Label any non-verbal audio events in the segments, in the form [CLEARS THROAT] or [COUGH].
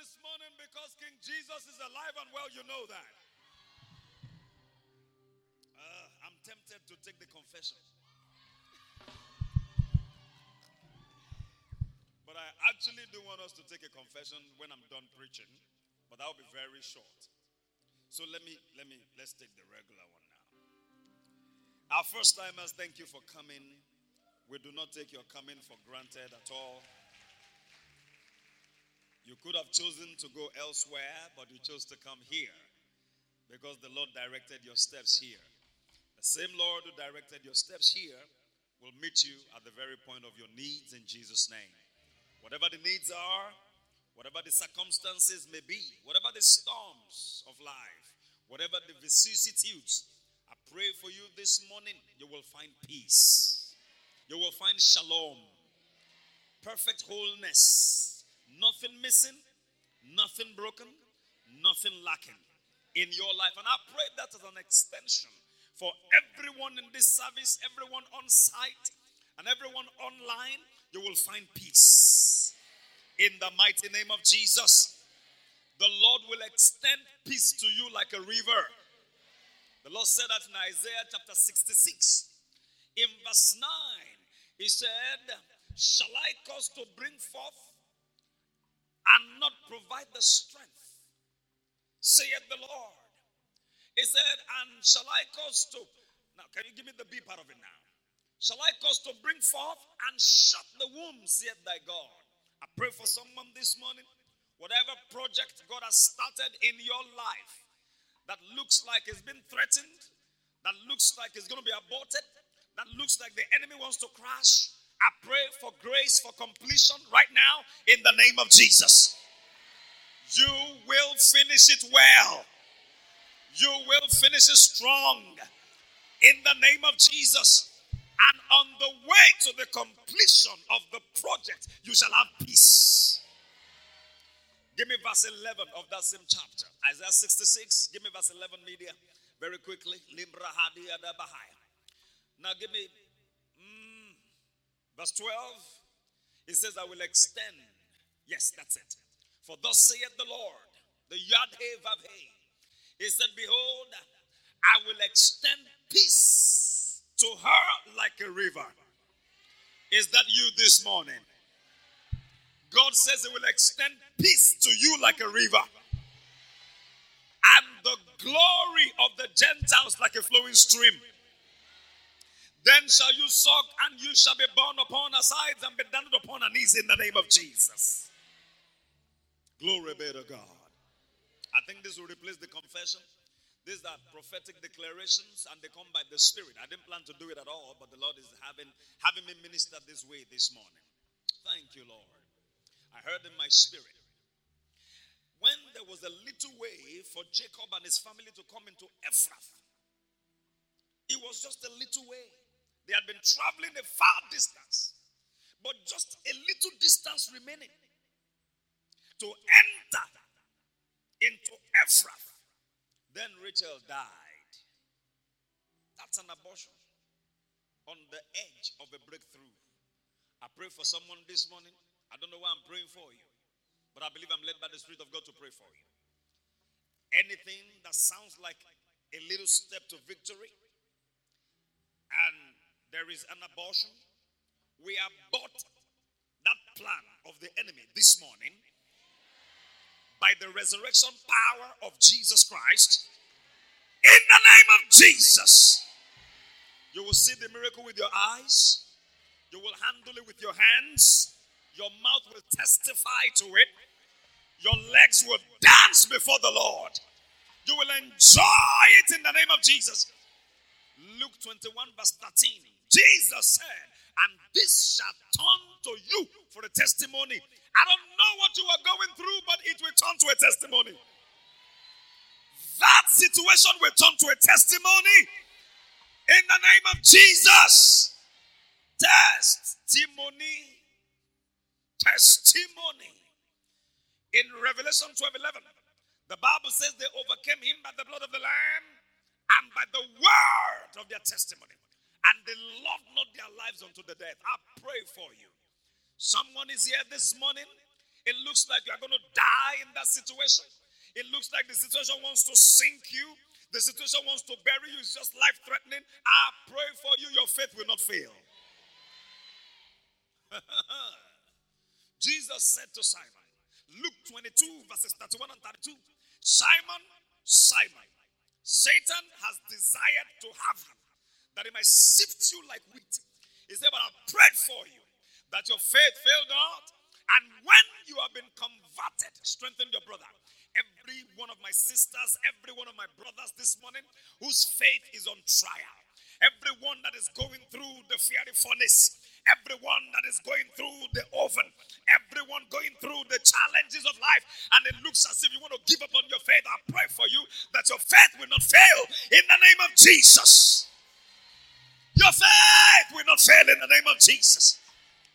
this morning because King Jesus is alive and well, you know that. Uh, I'm tempted to take the confession. But I actually do want us to take a confession when I'm done preaching, but that will be very short. So let me let me let's take the regular one now. Our first timers, thank you for coming. We do not take your coming for granted at all. You could have chosen to go elsewhere, but you chose to come here because the Lord directed your steps here. The same Lord who directed your steps here will meet you at the very point of your needs in Jesus' name. Whatever the needs are, whatever the circumstances may be, whatever the storms of life, whatever the vicissitudes, I pray for you this morning, you will find peace. You will find shalom, perfect wholeness, nothing missing, nothing broken, nothing lacking in your life. And I pray that as an extension for everyone in this service, everyone on site, and everyone online you will find peace. In the mighty name of Jesus, the Lord will extend peace to you like a river. The Lord said that in Isaiah chapter 66. In verse 9, He said, Shall I cause to bring forth and not provide the strength? Saith the Lord. He said, And shall I cause to. Now, can you give me the B part of it now? Shall I cause to bring forth and shut the womb, saith thy God? I pray for someone this morning. Whatever project God has started in your life that looks like it's been threatened, that looks like it's going to be aborted, that looks like the enemy wants to crash, I pray for grace for completion right now in the name of Jesus. You will finish it well. You will finish it strong in the name of Jesus. And on the way to the completion of the project, you shall have peace. Give me verse 11 of that same chapter. Isaiah 66. Give me verse 11, media. Very quickly. Now give me verse 12. It says, I will extend. Yes, that's it. For thus saith the Lord, the Yad Vav He said, Behold, I will extend peace to her like a river. Is that you this morning? God says He will extend peace to you like a river, and the glory of the Gentiles like a flowing stream. Then shall you suck, and you shall be borne upon her sides and be dandled upon her knees in the name of Jesus. Glory be to God. I think this will replace the confession. These are prophetic declarations and they come by the Spirit. I didn't plan to do it at all, but the Lord is having, having me minister this way this morning. Thank you, Lord. I heard in my spirit. When there was a little way for Jacob and his family to come into Ephrath, it was just a little way. They had been traveling a far distance, but just a little distance remaining to enter into Ephrath. Then Rachel died. That's an abortion on the edge of a breakthrough. I pray for someone this morning. I don't know why I'm praying for you, but I believe I'm led by the Spirit of God to pray for you. Anything that sounds like a little step to victory and there is an abortion, we have abort that plan of the enemy this morning by the resurrection power of Jesus Christ. In the name of Jesus, you will see the miracle with your eyes, you will handle it with your hands, your mouth will testify to it, your legs will dance before the Lord. You will enjoy it in the name of Jesus. Luke 21, verse 13. Jesus said, And this shall turn to you for a testimony. I don't know what you are going through, but it will turn to a testimony. That situation will turn to a testimony in the name of Jesus. Testimony. Testimony. In Revelation 12 11, the Bible says they overcame him by the blood of the Lamb and by the word of their testimony. And they loved not their lives unto the death. I pray for you Someone is here this morning. It looks like you are going to die in that situation. It looks like the situation wants to sink you. The situation wants to bury you. It's just life threatening. I pray for you, your faith will not fail. [LAUGHS] Jesus said to Simon, Luke 22, verses 31 and 32, Simon, Simon, Satan has desired to have you, that he might sift you like wheat. He said, But I prayed for you that your faith failed not. And when you have been converted, strengthen your brother. Every one of my sisters, every one of my brothers this morning whose faith is on trial, everyone that is going through the fiery furnace, everyone that is going through the oven, everyone going through the challenges of life, and it looks as if you want to give up on your faith, I pray for you that your faith will not fail in the name of Jesus. Your faith will not fail in the name of Jesus.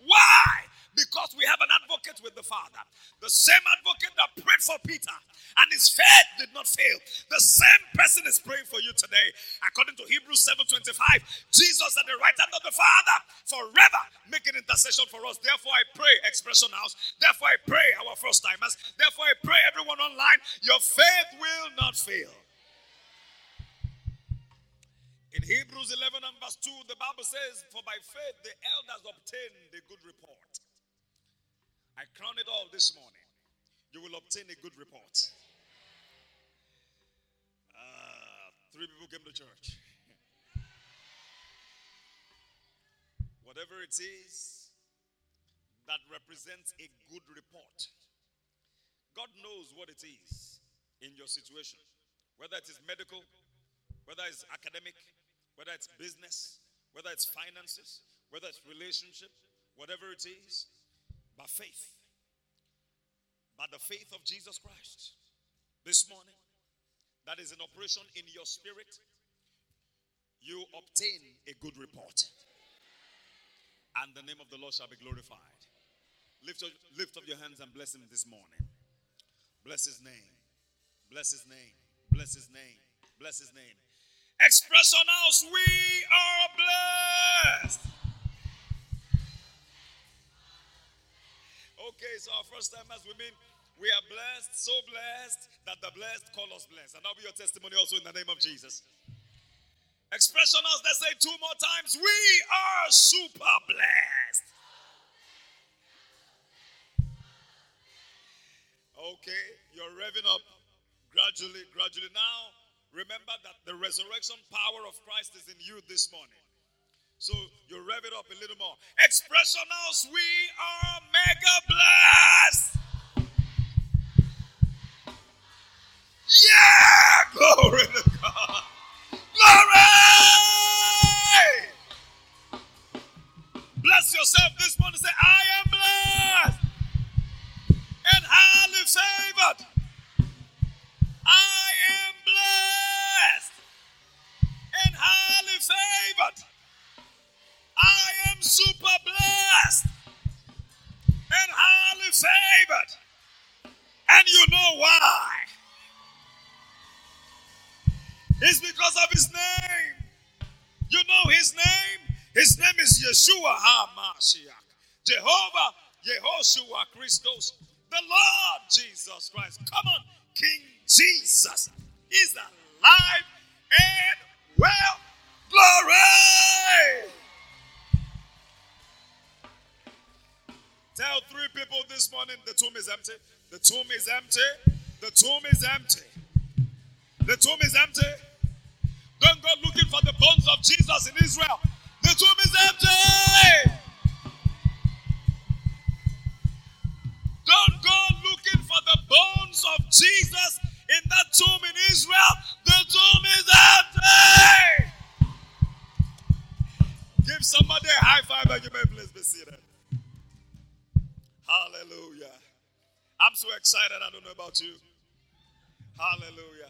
Why? Because we have an advocate with the Father. The same advocate that prayed for Peter and his faith did not fail. The same person is praying for you today. According to Hebrews 7:25, Jesus at the right hand of the Father forever making intercession for us. Therefore, I pray, Expression House. Therefore, I pray our first timers. Therefore, I pray everyone online, your faith will not fail. In Hebrews 11 and verse 2, the Bible says, For by faith the elders obtained a good report. I crown it all this morning. You will obtain a good report. Uh, three people came to church. [LAUGHS] Whatever it is that represents a good report, God knows what it is in your situation. Whether it is medical, whether it's academic, whether it's business, whether it's finances, whether it's relationship, whatever it is, by faith, by the faith of Jesus Christ, this morning, that is an operation in your spirit, you obtain a good report. And the name of the Lord shall be glorified. Lift up, lift up your hands and bless him this morning. Bless his name. Bless his name. Bless his name. Bless his name. Expression House, we are blessed. Okay, so our first time as we mean we are blessed, so blessed that the blessed call us blessed. And that'll be your testimony also in the name of Jesus. Expression House, let's say two more times. We are super blessed. Okay, you're revving up gradually, gradually. Now, remember that the resurrection power of Christ is in you this morning. So you rev it up a little more. Expression House, we are mega blessed. Christos. The Lord Jesus Christ. Come on, King Jesus is alive and well. Glory! Tell three people this morning the tomb is empty. The tomb is empty. The tomb is empty. The tomb is empty. Don't go looking for the bones of Jesus in Israel. The tomb is empty. Excited. I don't know about you. Hallelujah.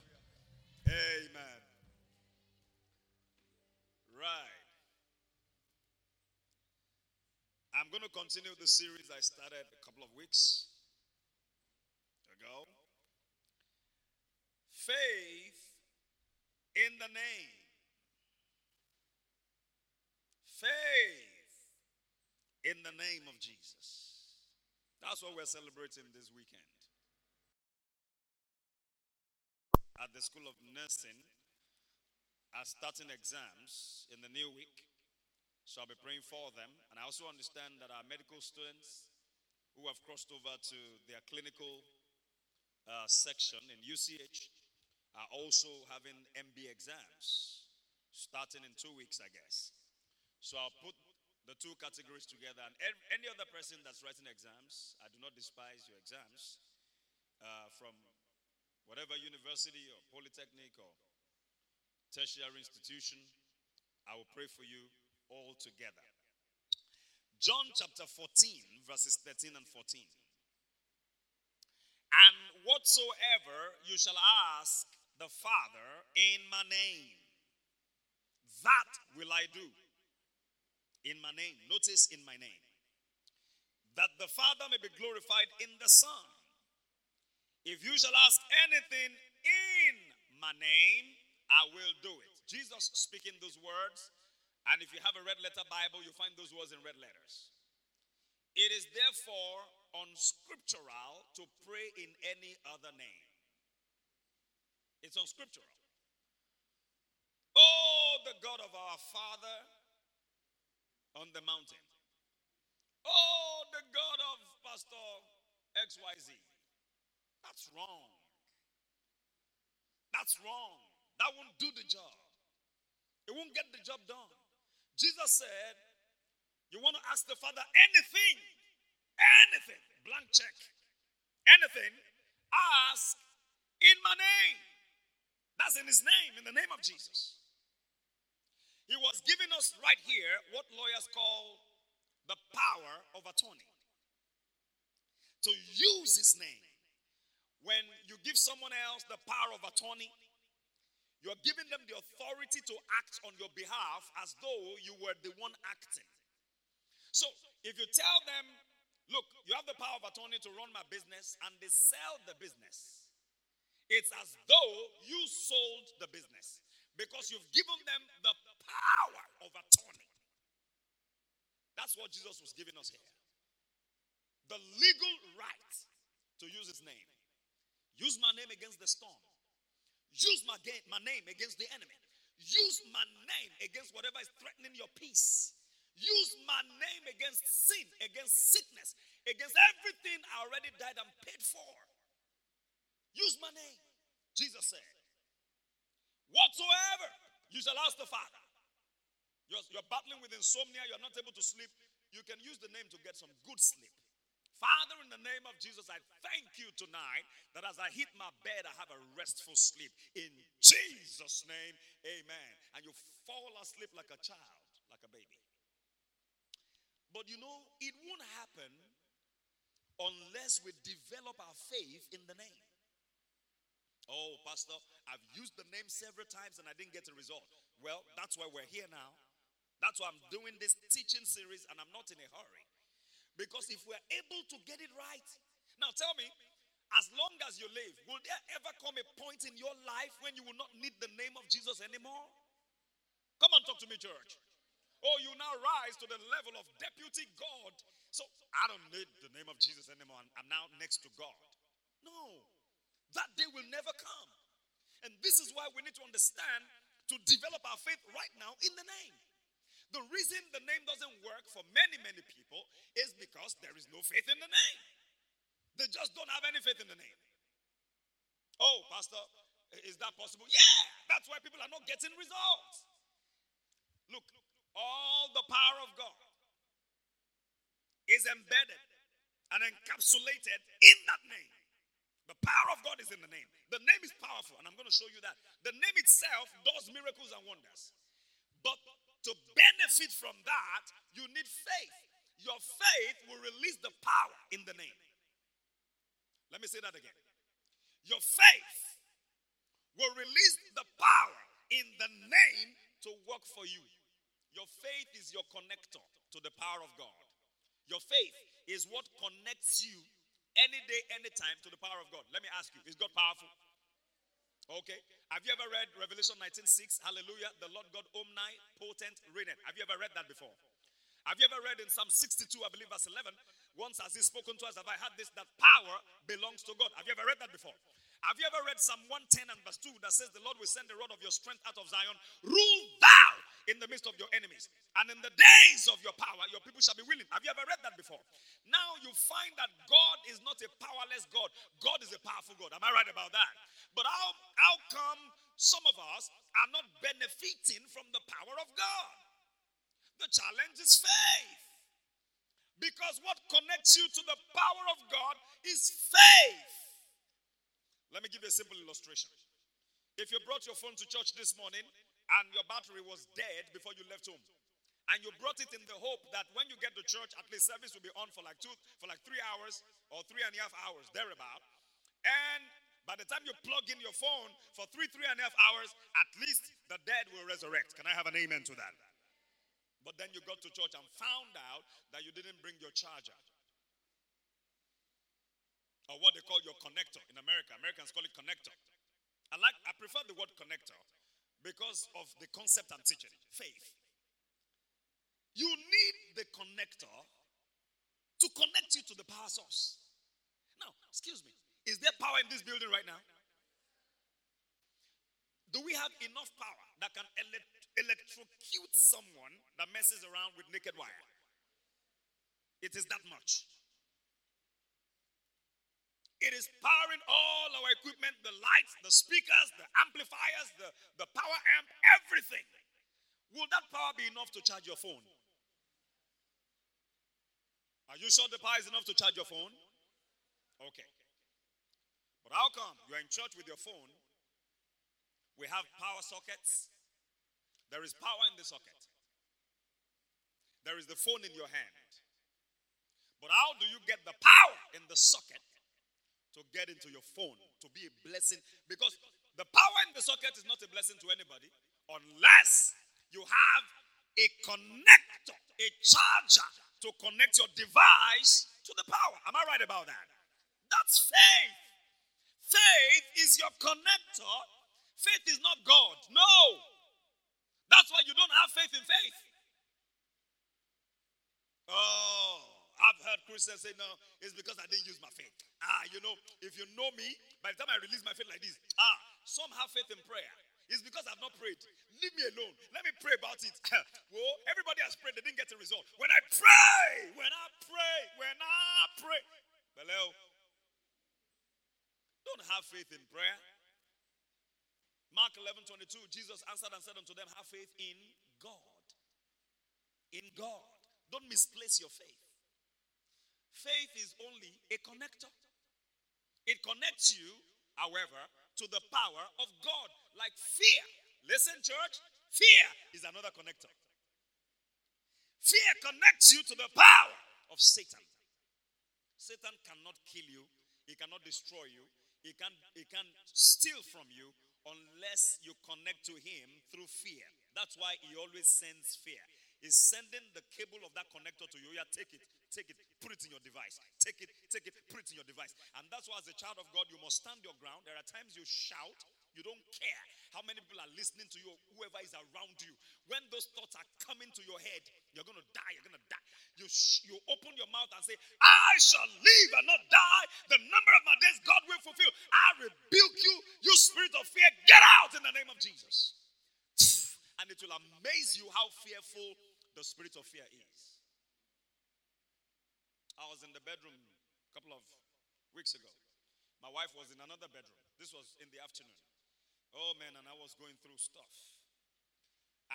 Amen. Right. I'm going to continue the series I started a couple of weeks ago. Faith in the name. Faith in the name of Jesus. That's what we're celebrating this weekend. At the School of Nursing are starting exams in the new week. So I'll be praying for them. And I also understand that our medical students who have crossed over to their clinical uh, section in UCH are also having MB exams starting in two weeks, I guess. So I'll put the two categories together. And any other person that's writing exams, I do not despise your exams uh, from whatever university or polytechnic or tertiary institution. I will pray for you all together. John chapter 14, verses 13 and 14. And whatsoever you shall ask the Father in my name, that will I do in my name. Notice in my name. That the Father may be glorified in the Son. If you shall ask anything in my name, I will do it. Jesus speaking those words. And if you have a red letter Bible, you find those words in red letters. It is therefore unscriptural to pray in any other name. It's unscriptural. Oh, the God of our Father on the mountain. Oh, the God of Pastor XYZ. That's wrong. That's wrong. That won't do the job. It won't get the job done. Jesus said, You want to ask the Father anything, anything, blank check, anything, ask in my name. That's in his name, in the name of Jesus. He was giving us right here what lawyers call the power of attorney. To use his name. When you give someone else the power of attorney, you're giving them the authority to act on your behalf as though you were the one acting. So if you tell them, look, you have the power of attorney to run my business, and they sell the business, it's as though you sold the business because you've given them the power of attorney. That's what Jesus was giving us here. The legal right to use his name. Use my name against the storm. Use my, my name against the enemy. Use my name against whatever is threatening your peace. Use my name against sin, against sickness, against everything I already died and paid for. Use my name. Jesus said, Whatsoever you shall ask the Father you're, you're battling with insomnia, you're not able to sleep. You can use the name to get some good sleep. Father, in the name of Jesus, I thank you tonight that as I hit my bed, I have a restful sleep. In Jesus' name, amen. And you fall asleep like a child, like a baby. But you know, it won't happen unless we develop our faith in the name. Oh, Pastor, I've used the name several times and I didn't get a result. Well, that's why we're here now. That's why I'm doing this teaching series and I'm not in a hurry. Because if we're able to get it right, now tell me, as long as you live, will there ever come a point in your life when you will not need the name of Jesus anymore? Come on, talk to me, church. Oh, you now rise to the level of deputy God. So I don't need the name of Jesus anymore. I'm now next to God. No, that day will never come. And this is why we need to understand to develop our faith right now in the name. The reason the name doesn't work for many, many people is because there is no faith in the name. They just don't have any faith in the name. Oh, Pastor, is that possible? Yeah, that's why people are not getting results. Look, all the power of God is embedded and encapsulated in that name. The power of God is in the name. The name is powerful, and I'm going to show you that. The name itself does miracles and wonders. But to benefit from that, you need faith. Your faith will release the power in the name. Let me say that again. Your faith will release the power in the name to work for you. Your faith is your connector to the power of God. Your faith is what connects you any day, anytime to the power of God. Let me ask you, is God powerful? Okay. Have you ever read Revelation 19:6? Hallelujah. The Lord God omnipotent reigneth. Have you ever read that before? Have you ever read in Psalm 62, I believe, verse 11, Once has he spoken twice have I had this that power belongs to God. Have you ever read that before? Have you ever read Psalm 110 and verse 2 that says, The Lord will send the rod of your strength out of Zion? Rule thou in the midst of your enemies. And in the days of your power, your people shall be willing. Have you ever read that before? Now you find that God is not a powerless God, God is a powerful God. Am I right about that? But how, how come some of us are not benefiting from the power of God? The challenge is faith. Because what connects you to the power of God is faith. Let me give you a simple illustration. If you brought your phone to church this morning and your battery was dead before you left home, and you brought it in the hope that when you get to church, at least service will be on for like two, for like three hours or three and a half hours, thereabout. And by the time you plug in your phone for three, three and a half hours, at least the dead will resurrect. Can I have an amen to that? But then you got to church and found out that you didn't bring your charger or what they call your connector in America. Americans call it connector. I like I prefer the word connector because of the concept I'm teaching. Faith. You need the connector to connect you to the power source. Now, excuse me. Is there power in this building right now? Do we have enough power that can elect- electrocute someone that messes around with naked wire? It is that much. It is powering all our equipment the lights, the speakers, the amplifiers, the, the power amp, everything. Will that power be enough to charge your phone? Are you sure the power is enough to charge your phone? Okay. But how come you're in church with your phone? We have power sockets. There is power in the socket. There is the phone in your hand. But how do you get the power in the socket to get into your phone to be a blessing because the power in the socket is not a blessing to anybody unless you have a connector, a charger to connect your device to the power. Am I right about that? That's faith. Faith is your connector. Faith is not God. No. That's why you don't have faith in faith. Oh. I've heard Christians say, no, it's because I didn't use my faith. Ah, you know, if you know me, by the time I release my faith like this, ah, some have faith in prayer. It's because I've not prayed. Leave me alone. Let me pray about it. [LAUGHS] well, everybody has prayed, they didn't get a result. When I pray, when I pray, when I pray. Hello. Don't have faith in prayer. Mark 11 22, Jesus answered and said unto them, Have faith in God. In God. Don't misplace your faith. Faith is only a connector. It connects you, however, to the power of God, like fear. Listen, church, fear is another connector. Fear connects you to the power of Satan. Satan cannot kill you, he cannot destroy you, he can, he can steal from you unless you connect to him through fear. That's why he always sends fear is sending the cable of that connector to you. Yeah, take it, take it, put it in your device. Take it, take it, put it in your device. And that's why, as a child of God, you must stand your ground. There are times you shout, you don't care how many people are listening to you, whoever is around you. When those thoughts are coming to your head, you're going to die, you're going to die. You, sh- you open your mouth and say, I shall live and not die. The number of my days God will fulfill. I rebuke you, you spirit of fear. Get out in the name of Jesus. It will amaze you how fearful the spirit of fear is. I was in the bedroom a couple of weeks ago. My wife was in another bedroom. This was in the afternoon. Oh man, and I was going through stuff.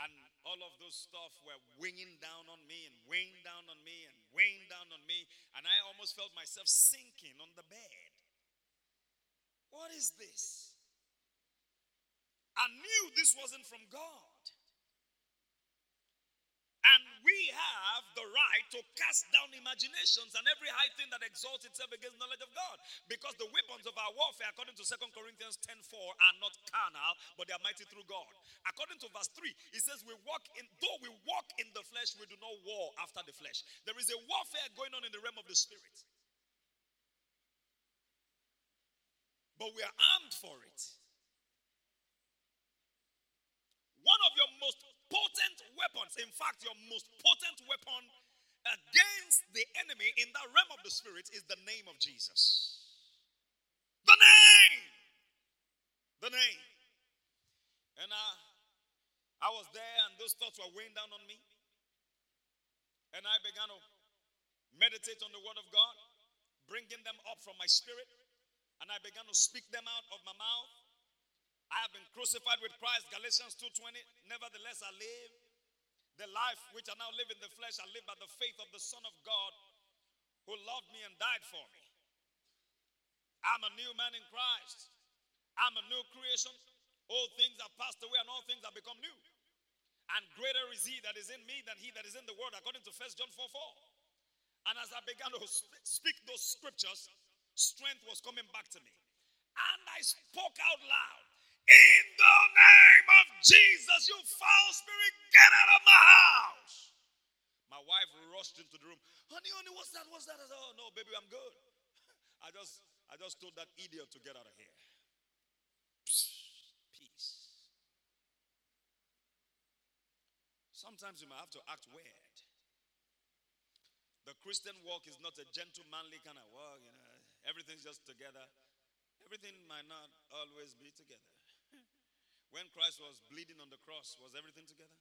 And all of those stuff were weighing down on me and weighing down on me and weighing down on me. And I almost felt myself sinking on the bed. What is this? I knew this wasn't from God. We have the right to cast down imaginations and every high thing that exalts itself against knowledge of God. Because the weapons of our warfare, according to 2 Corinthians 10 4, are not carnal, but they are mighty through God. According to verse 3, it says, We walk in, though we walk in the flesh, we do not war after the flesh. There is a warfare going on in the realm of the spirit. But we are armed for it. One of your most potent weapons, in fact, your most potent weapon against the enemy in the realm of the spirit is the name of Jesus. The name. The name. And uh, I was there, and those thoughts were weighing down on me. And I began to meditate on the Word of God, bringing them up from my spirit. And I began to speak them out of my mouth. I have been crucified with Christ, Galatians 2:20. Nevertheless, I live. The life which I now live in the flesh, I live by the faith of the Son of God who loved me and died for me. I'm a new man in Christ. I'm a new creation. All things have passed away and all things have become new. And greater is he that is in me than he that is in the world, according to 1 John 4 4. And as I began to speak those scriptures, strength was coming back to me. And I spoke out loud in the name of Jesus, you foul spirit, get out of my house. My wife rushed into the room. Honey, honey, what's that? What's that? I said, oh no, baby, I'm good. [LAUGHS] I just I just told that idiot to get out of here. Peace. Sometimes you might have to act weird. The Christian walk is not a gentlemanly kind of walk, you know. Everything's just together. Everything might not always be together. When Christ was bleeding on the cross, was everything together?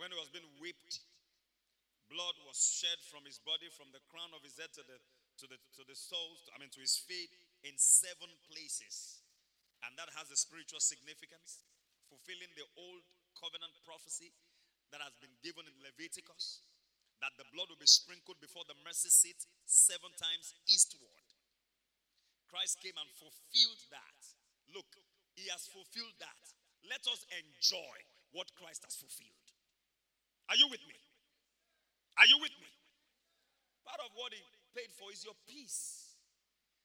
When he was being whipped, blood was shed from his body, from the crown of his head to the to the to the soles, I mean to his feet, in seven places. And that has a spiritual significance, fulfilling the old covenant prophecy that has been given in Leviticus, that the blood will be sprinkled before the mercy seat seven times eastward. Christ came and fulfilled that. Look, he has fulfilled that. Let us enjoy what Christ has fulfilled. Are you with me? Are you with me? Part of what he paid for is your peace.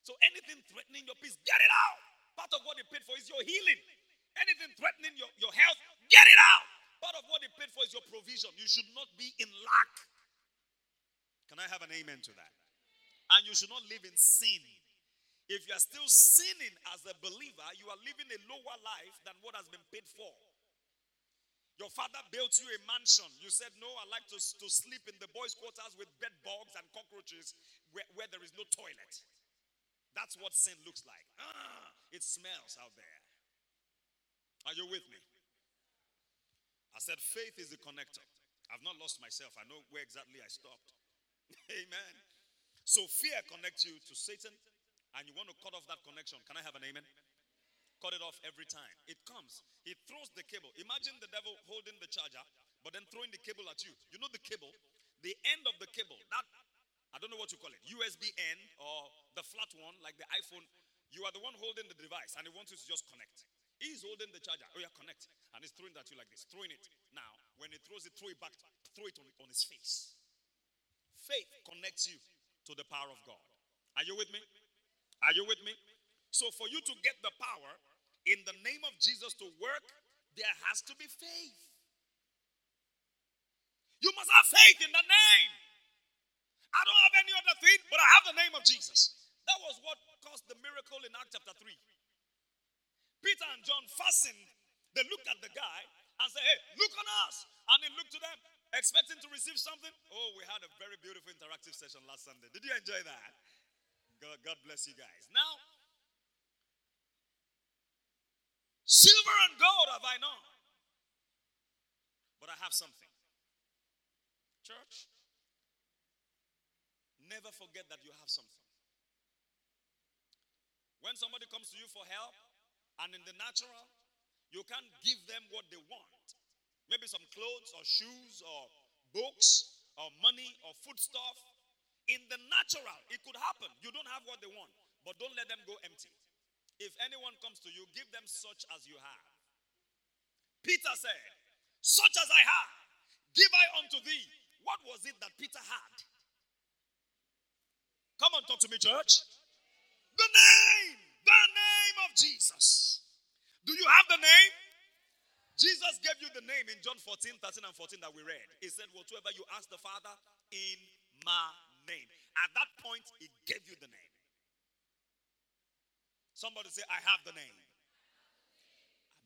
So anything threatening your peace, get it out. Part of what he paid for is your healing. Anything threatening your, your health, get it out. Part of what he paid for is your provision. You should not be in lack. Can I have an amen to that? And you should not live in sin. If you are still sinning as a believer, you are living a lower life than what has been paid for. Your father built you a mansion. You said, No, I like to, to sleep in the boys' quarters with bed bugs and cockroaches where, where there is no toilet. That's what sin looks like. Ah, it smells out there. Are you with me? I said, Faith is the connector. I've not lost myself. I know where exactly I stopped. [LAUGHS] Amen. So fear connects you to Satan and you want to cut off that connection, can I have an amen? Cut it off every time. It comes. He throws the cable. Imagine the devil holding the charger, but then throwing the cable at you. You know the cable? The end of the cable, that, I don't know what you call it, USB end or the flat one, like the iPhone. You are the one holding the device, and he wants you to just connect. He's holding the charger. Oh, yeah, connect. And he's throwing it at you like this, throwing it. Now, when he throws it, throw it back, throw it on, on his face. Faith connects you to the power of God. Are you with me? Are you with me? So, for you to get the power in the name of Jesus to work, there has to be faith. You must have faith in the name. I don't have any other thing, but I have the name of Jesus. That was what caused the miracle in Acts chapter 3. Peter and John fastened, they looked at the guy and said, Hey, look on us. And he looked to them, expecting to receive something. Oh, we had a very beautiful interactive session last Sunday. Did you enjoy that? God, God bless you guys. Now, silver and gold have I known, but I have something. Church, never forget that you have something. When somebody comes to you for help, and in the natural, you can't give them what they want. Maybe some clothes or shoes or books or money or foodstuff in the natural, it could happen. You don't have what they want, but don't let them go empty. If anyone comes to you, give them such as you have. Peter said, Such as I have, give I unto thee. What was it that Peter had? Come on, talk to me, church. The name, the name of Jesus. Do you have the name? Jesus gave you the name in John 14, 13, and 14 that we read. He said, Whatsoever you ask the Father in my name. At that point, he gave you the name. Somebody say, I have the name.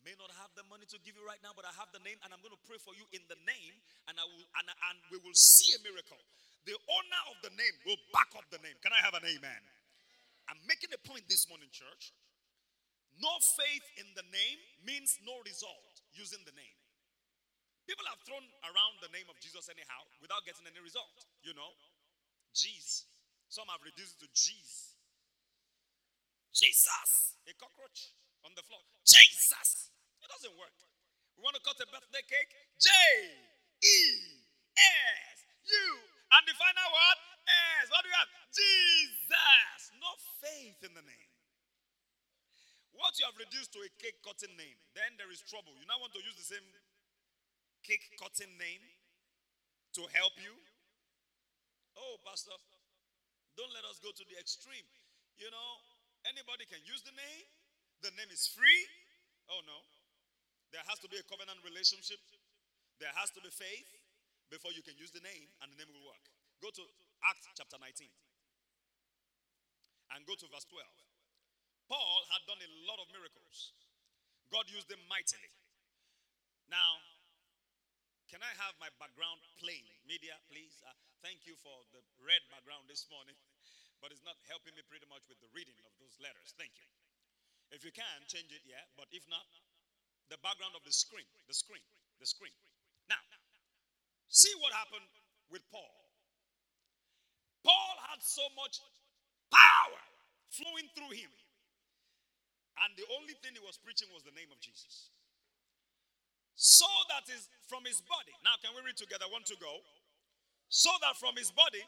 I may not have the money to give you right now, but I have the name and I'm going to pray for you in the name and I will and, and we will see a miracle. The owner of the name will back up the name. Can I have an amen? I'm making a point this morning, church. No faith in the name means no result using the name. People have thrown around the name of Jesus anyhow without getting any result. You know, G's. Some have reduced it to G's. Jesus, a cockroach on the floor. Jesus, it doesn't work. We want to cut a birthday cake. J E S U, and the final word S. What do you have? Jesus. No faith in the name. What you have reduced to a cake cutting name, then there is trouble. You now want to use the same cake cutting name to help you? Oh, Pastor, don't let us go to the extreme. You know, anybody can use the name, the name is free. Oh, no. There has to be a covenant relationship, there has to be faith before you can use the name and the name will work. Go to Acts chapter 19 and go to verse 12. Paul had done a lot of miracles. God used them mightily. Now, can I have my background plain? Media, please. Uh, thank you for the red background this morning, [LAUGHS] but it's not helping me pretty much with the reading of those letters. Thank you. If you can, change it, yeah. But if not, the background of the screen, the screen, the screen. Now, see what happened with Paul. Paul had so much power flowing through him. And the only thing he was preaching was the name of Jesus so that is from his body. Now, can we read together? One to go. So that from his body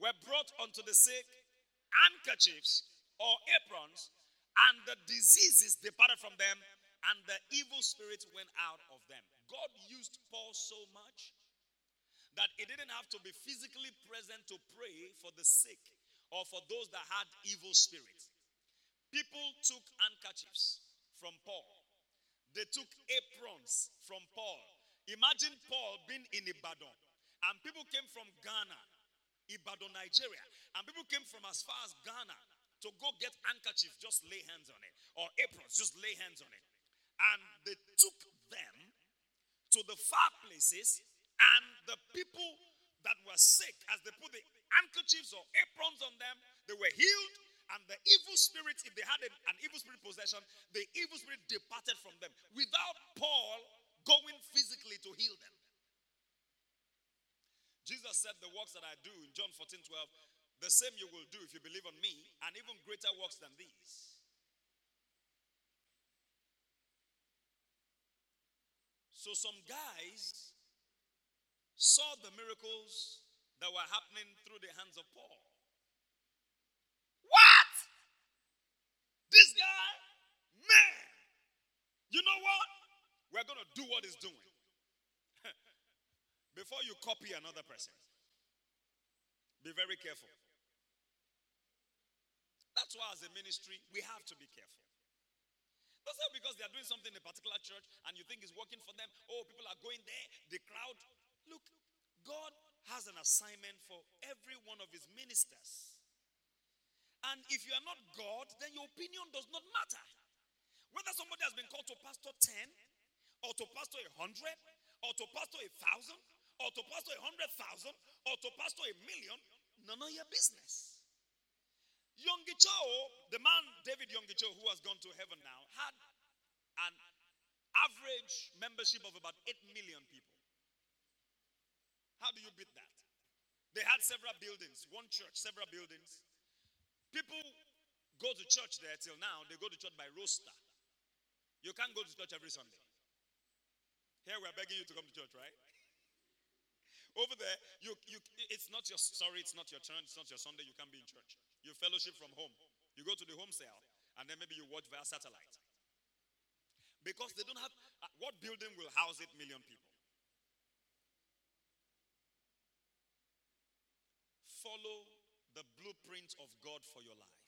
were brought unto the sick handkerchiefs or aprons, and the diseases departed from them, and the evil spirits went out of them. God used Paul so much that he didn't have to be physically present to pray for the sick or for those that had evil spirits. People took handkerchiefs from Paul they took aprons from Paul. Imagine Paul being in Ibadan, and people came from Ghana, Ibadan, Nigeria, and people came from as far as Ghana to go get handkerchief, just lay hands on it, or aprons, just lay hands on it. And they took them to the far places, and the people that were sick, as they put the handkerchiefs or aprons on them, they were healed and the evil spirit, if they had an evil spirit possession, the evil spirit departed from them without Paul going physically to heal them. Jesus said, The works that I do in John 14 12, the same you will do if you believe on me, and even greater works than these. So some guys saw the miracles that were happening through the hands of Paul. What? This guy? Man. You know what? We're going to do what he's doing. [LAUGHS] Before you copy another person, be very careful. That's why, as a ministry, we have to be careful. That's not because they are doing something in a particular church and you think it's working for them. Oh, people are going there, the crowd. Look, God has an assignment for every one of his ministers. And if you are not God, then your opinion does not matter. Whether somebody has been called to pastor 10, or to pastor a 100, or to pastor a 1,000, or to pastor a 100,000, or to pastor a million, none of your business. Yonggi Cho, the man David Yonggi Cho, who has gone to heaven now, had an average membership of about 8 million people. How do you beat that? They had several buildings, one church, several buildings. People go to church there till now, they go to church by roster. You can't go to church every Sunday. Here we're begging you to come to church, right? Over there, you, you, it's not your, sorry, it's not your turn, it's not your Sunday, you can't be in church. You fellowship from home. You go to the home cell, and then maybe you watch via satellite. Because they don't have, uh, what building will house 8 million people? Follow the blueprint of God for your life.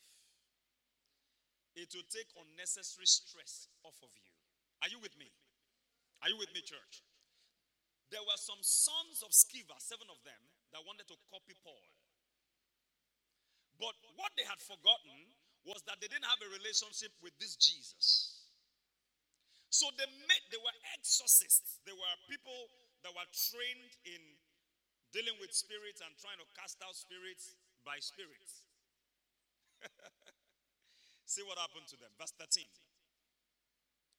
It will take unnecessary stress off of you. Are you with me? Are you with me, church? There were some sons of Sceva, seven of them, that wanted to copy Paul. But what they had forgotten was that they didn't have a relationship with this Jesus. So they made they were exorcists. They were people that were trained in dealing with spirits and trying to cast out spirits by spirits. [LAUGHS] See what happened to them. Verse 13.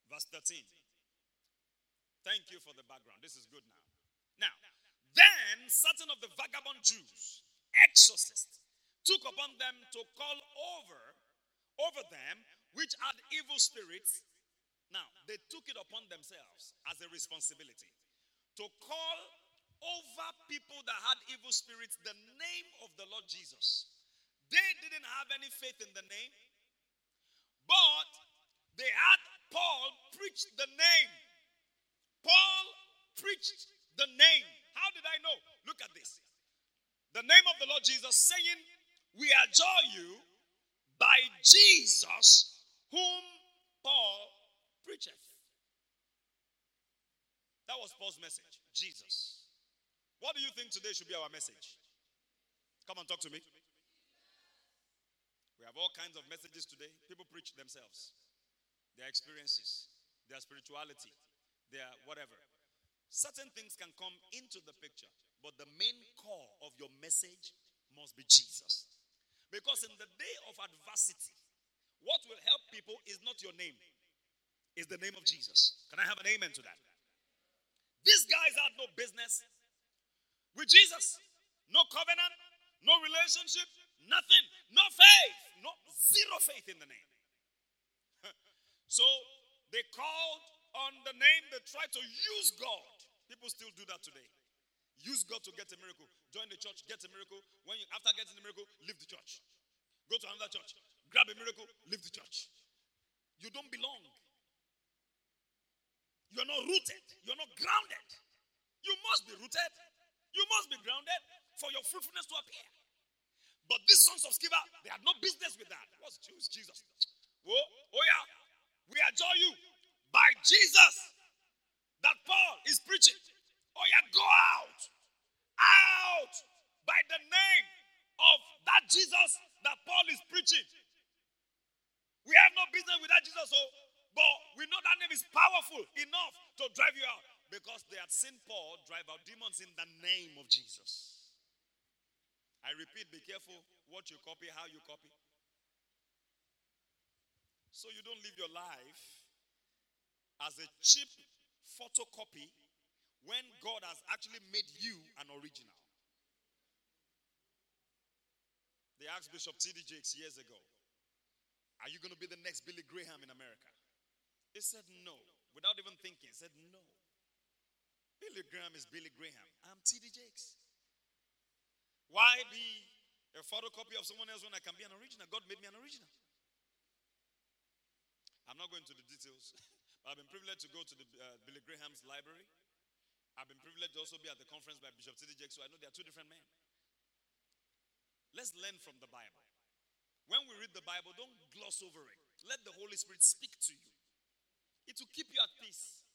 Verse 13. Thank you for the background. This is good now. Now, then certain of the vagabond Jews, exorcists, took upon them to call over over them which had evil spirits. Now, they took it upon themselves as a responsibility to call over people that had evil spirits the name of the Lord Jesus. They didn't have any faith in the name, but they had Paul preach the name. Paul preached the name. How did I know? Look at this. The name of the Lord Jesus saying, We adjure you by Jesus, whom Paul preacheth. That was Paul's message. Jesus. What do you think today should be our message? Come and talk to me. We have all kinds of messages today. People preach themselves, their experiences, their spirituality, their whatever. Certain things can come into the picture, but the main core of your message must be Jesus. Because in the day of adversity, what will help people is not your name, is the name of Jesus. Can I have an amen to that? These guys had no business with Jesus, no covenant, no relationship, nothing, no faith, no zero faith in the name. [LAUGHS] so they called on the name, they tried to use God. People still do that today. Use God to get a miracle. Join the church, get a miracle. When you after getting the miracle, leave the church. Go to another church. Grab a miracle, leave the church. You don't belong. You are not rooted. You are not grounded. You must be rooted. You must be grounded for your fruitfulness to appear. But these sons of Sceva, they had no business with that. What's Jews? Jesus. Oh, oh yeah. We adore you by Jesus that Paul is preaching. Oh yeah, go out. Out by the name of that Jesus that Paul is preaching. We have no business with that Jesus, so, but we know that name is powerful enough to drive you out because they had seen Paul drive out demons in the name of Jesus. I repeat, be careful what you copy, how you copy. So you don't live your life as a cheap photocopy when God has actually made you an original. They asked Bishop T.D. Jakes years ago, Are you going to be the next Billy Graham in America? He said no, without even thinking. He said no. Billy Graham is Billy Graham. I'm T.D. Jakes. Why be a photocopy of someone else when I can be an original? God made me an original. I'm not going to the details, [LAUGHS] I've been privileged to go to the uh, Billy Graham's library. I've been privileged to also be at the conference by Bishop T.D. Jakes, so I know they are two different men. Let's learn from the Bible. When we read the Bible, don't gloss over it. Let the Holy Spirit speak to you. It will keep you at peace.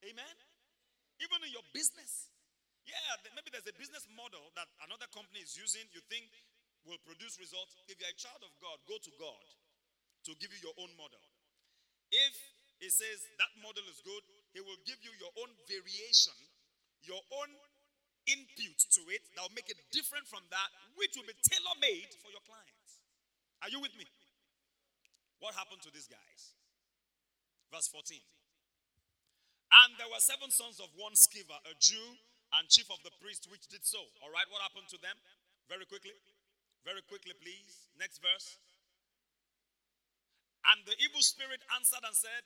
Amen? Even in your business. Yeah, maybe there's a business model that another company is using, you think will produce results. If you're a child of God, go to God to give you your own model. If he says that model is good, he will give you your own variation, your own input to it that will make it different from that, which will be tailor made for your clients. Are you with me? What happened to these guys? Verse 14. And there were seven sons of one Sceva, a Jew and chief of the priests which did so. All right, what happened to them? Very quickly. Very quickly, please. Next verse. And the evil spirit answered and said,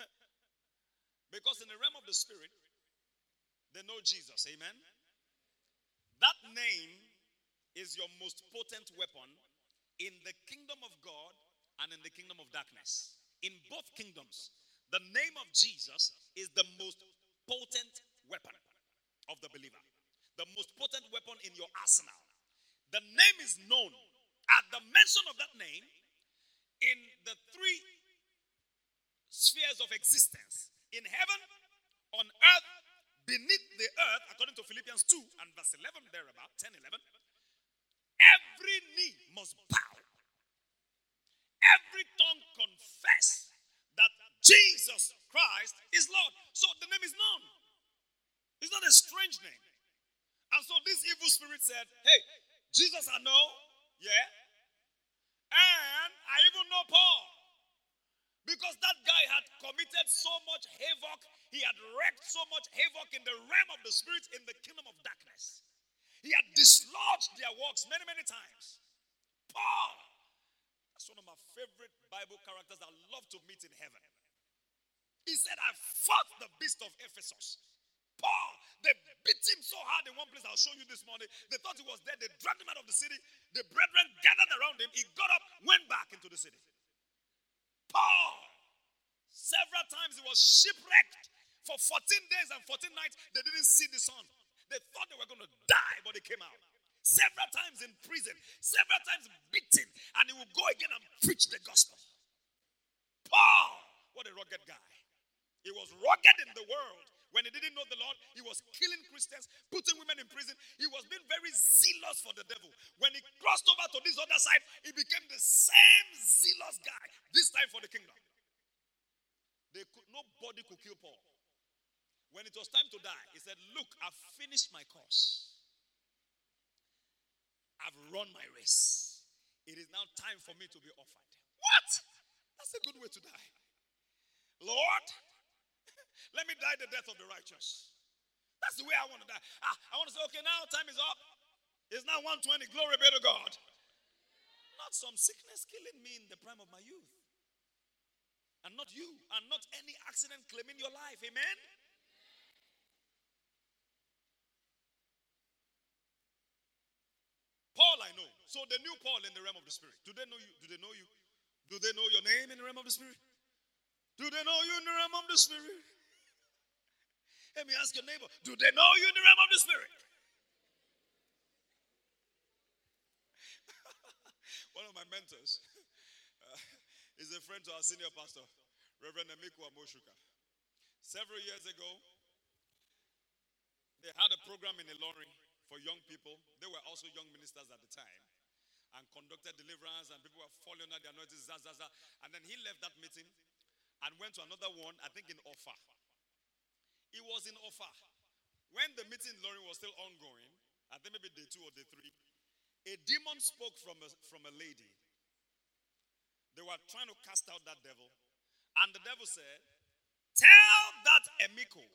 [LAUGHS] Because in the realm of the spirit, they know Jesus. Amen. That name is your most potent weapon in the kingdom of God and in the kingdom of darkness. In both kingdoms, the name of Jesus is the most potent weapon of the believer, the most potent weapon in your arsenal. The name is known. At the mention of that name, in the three spheres of existence in heaven, on earth, beneath the earth, according to Philippians 2 and verse 11, thereabout, 10 11, every knee must bow, every tongue confess Jesus Christ is Lord. So the name is known. It's not a strange name. And so this evil spirit said, Hey, Jesus I know, yeah. And I even know Paul. Because that guy had committed so much havoc, he had wreaked so much havoc in the realm of the spirit in the kingdom of darkness. He had dislodged their works many, many times. Paul, that's one of my favorite Bible characters I love to meet in heaven. He said, I fought the beast of Ephesus. Paul, they beat him so hard in one place. I'll show you this morning. They thought he was dead. They dragged him out of the city. The brethren gathered around him. He got up, went back into the city. Paul, several times he was shipwrecked for 14 days and 14 nights. They didn't see the sun. They thought they were going to die, but they came out. Several times in prison, several times beaten, and he will go again and preach the gospel. Paul, what a rugged guy. He was rugged in the world. When he didn't know the Lord, he was killing Christians, putting women in prison. He was being very zealous for the devil. When he crossed over to this other side, he became the same zealous guy, this time for the kingdom. They could, nobody could kill Paul. When it was time to die, he said, Look, I've finished my course. I've run my race. It is now time for me to be offered. What? That's a good way to die. Lord, let me die the death of the righteous. That's the way I want to die. Ah, I want to say, okay, now time is up. It's now 120. Glory be to God. Not some sickness killing me in the prime of my youth. And not you. And not any accident claiming your life. Amen? Paul, I know. So they knew Paul in the realm of the spirit. Do they know you? Do they know you? Do they know your name in the realm of the spirit? Do they know you in the realm of the spirit? Let me ask your neighbor, do they know you in the realm of the spirit? [LAUGHS] One of my mentors uh, is a friend to our senior pastor, Reverend Emiku Amoshuka. Several years ago, they had a program in Ilorin for young people. They were also young ministers at the time and conducted deliverance, and people were falling under the anointing, And then he left that meeting and went to another one, I think in Offa. He was in Offa. When the meeting in Ilorin was still ongoing, I think maybe day two or day three, a demon spoke from a, from a lady. They were trying to cast out that devil. And the devil said, Tell that Emiko,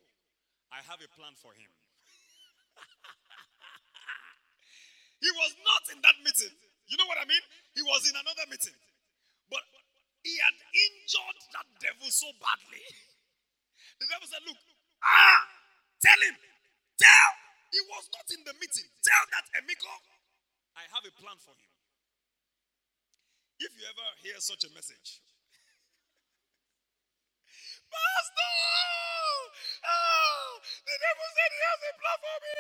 I have a plan for him. [LAUGHS] he was not in that meeting. You know what I mean? He was in another meeting. But he had injured that devil so badly. [LAUGHS] The devil said, Look, Ah, tell him. Tell. He was not in the meeting. Tell that Emiko, I have a plan for him. If you ever hear such a message, [LAUGHS] Pastor! Oh, the devil said he has a plan for me.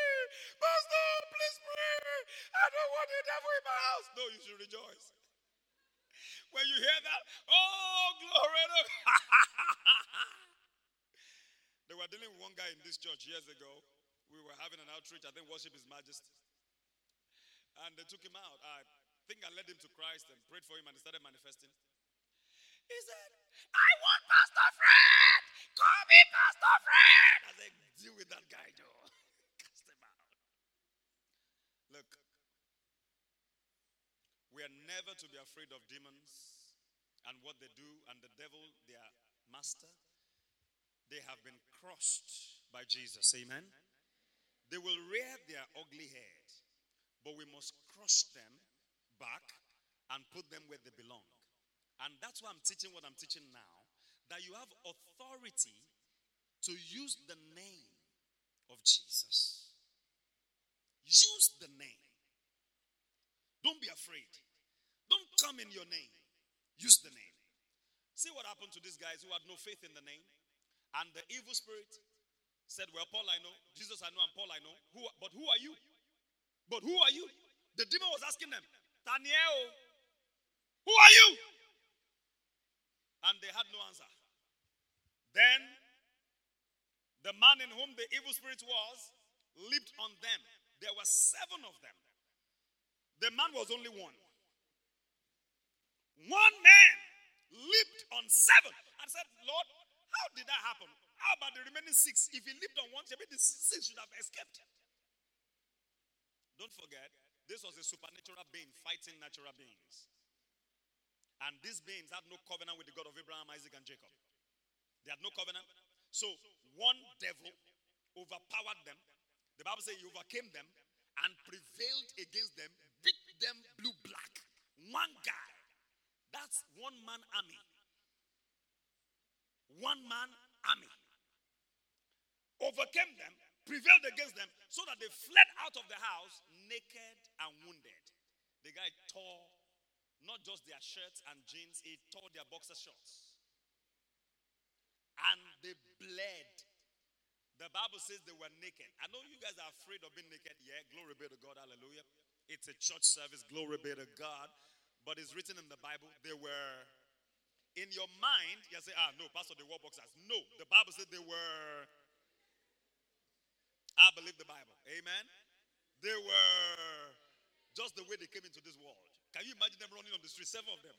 Pastor, please pray. I don't want the devil in my house. No, you should rejoice. When you hear that, oh, glory to God. [LAUGHS] They were dealing with one guy in this church years ago. We were having an outreach, I think worship His Majesty. And they took him out. I think I led him to Christ and prayed for him, and he started manifesting. He said, I want Pastor Fred. Call me Pastor Fred. I said, deal with that guy, Joe. [LAUGHS] Cast him out. Look, we are never to be afraid of demons and what they do, and the devil, their master they have been crushed by Jesus. Amen. They will rear their ugly head, but we must crush them back and put them where they belong. And that's why I'm teaching what I'm teaching now that you have authority to use the name of Jesus. Use the name. Don't be afraid. Don't come in your name. Use the name. See what happened to these guys who had no faith in the name? And the evil spirit said, Well, Paul, I know. Jesus, I know. And Paul, I know. Who, but who are you? But who are you? The demon was asking them, Daniel, who are you? And they had no answer. Then the man in whom the evil spirit was leaped on them. There were seven of them. The man was only one. One man leaped on seven and said, Lord, How did that happen? How about the remaining six? If he lived on one, maybe the six should have escaped. Don't forget, this was a supernatural being fighting natural beings. And these beings had no covenant with the God of Abraham, Isaac, and Jacob. They had no covenant. So one devil overpowered them. The Bible says he overcame them and prevailed against them, beat them blue black. One guy. That's one man army. One man army. Overcame them, prevailed against them, so that they fled out of the house naked and wounded. The guy tore not just their shirts and jeans, he tore their boxer shorts. And they bled. The Bible says they were naked. I know you guys are afraid of being naked. Yeah, glory be to God. Hallelujah. It's a church service. Glory be to God. But it's written in the Bible. They were in your mind. You say, ah, no, Pastor, they wore boxers. No, the Bible said they were. I believe the Bible. Amen. They were just the way they came into this world. Can you imagine them running on the street? Seven of them.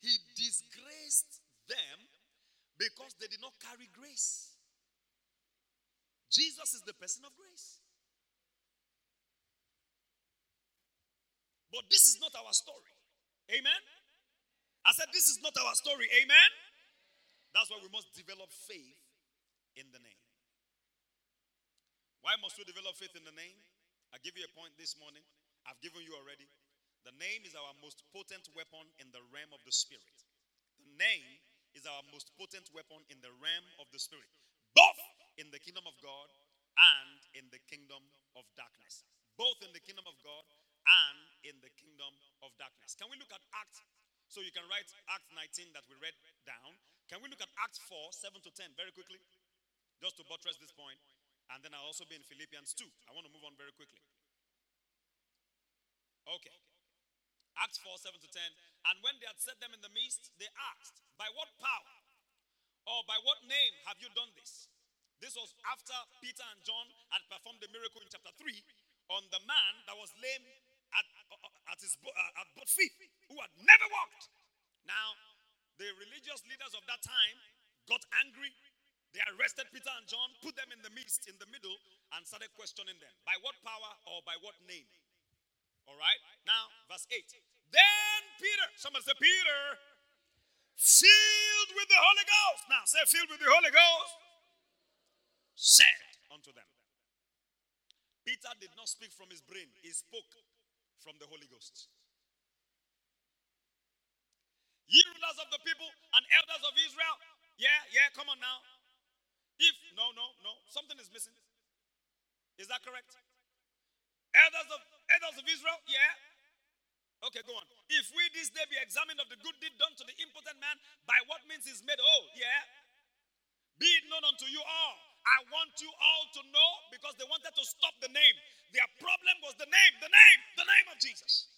He disgraced them because they did not carry grace. Jesus is the person of grace. But this is not our story. Amen? I said, This is not our story. Amen? That's why we must develop faith in the name. Why must we develop faith in the name? I give you a point this morning. I've given you already. The name is our most potent weapon in the realm of the spirit. The name is our most potent weapon in the realm of the spirit, both in the kingdom of God and in the kingdom of darkness. Both in the kingdom of God and in the kingdom of darkness. Can we look at Acts? So you can write Acts 19 that we read down. Can we look at Acts 4, 7 to 10 very quickly? Just to buttress this point. And then I'll also be in Philippians 2. I want to move on very quickly. Okay. Acts 4 7 to 10. And when they had set them in the midst, they asked, By what power or by what name have you done this? This was after Peter and John had performed the miracle in chapter 3 on the man that was lame at, uh, at his uh, at both feet, who had never walked. Now, the religious leaders of that time got angry they arrested Peter and John, put them in the midst, in the middle, and started questioning them. By what power or by what name? All right? Now, verse 8. Then Peter, somebody say, Peter, filled with the Holy Ghost. Now, say, filled with the Holy Ghost, said unto them. Peter did not speak from his brain, he spoke from the Holy Ghost. Ye rulers of the people and elders of Israel, yeah, yeah, come on now. If, no, no, no, something is missing. Is that correct? Elders of, elders of Israel, yeah. Okay, go on. If we this day be examined of the good deed done to the impotent man, by what means is made whole, yeah. Be it known unto you all. I want you all to know because they wanted to stop the name. Their problem was the name, the name, the name of Jesus.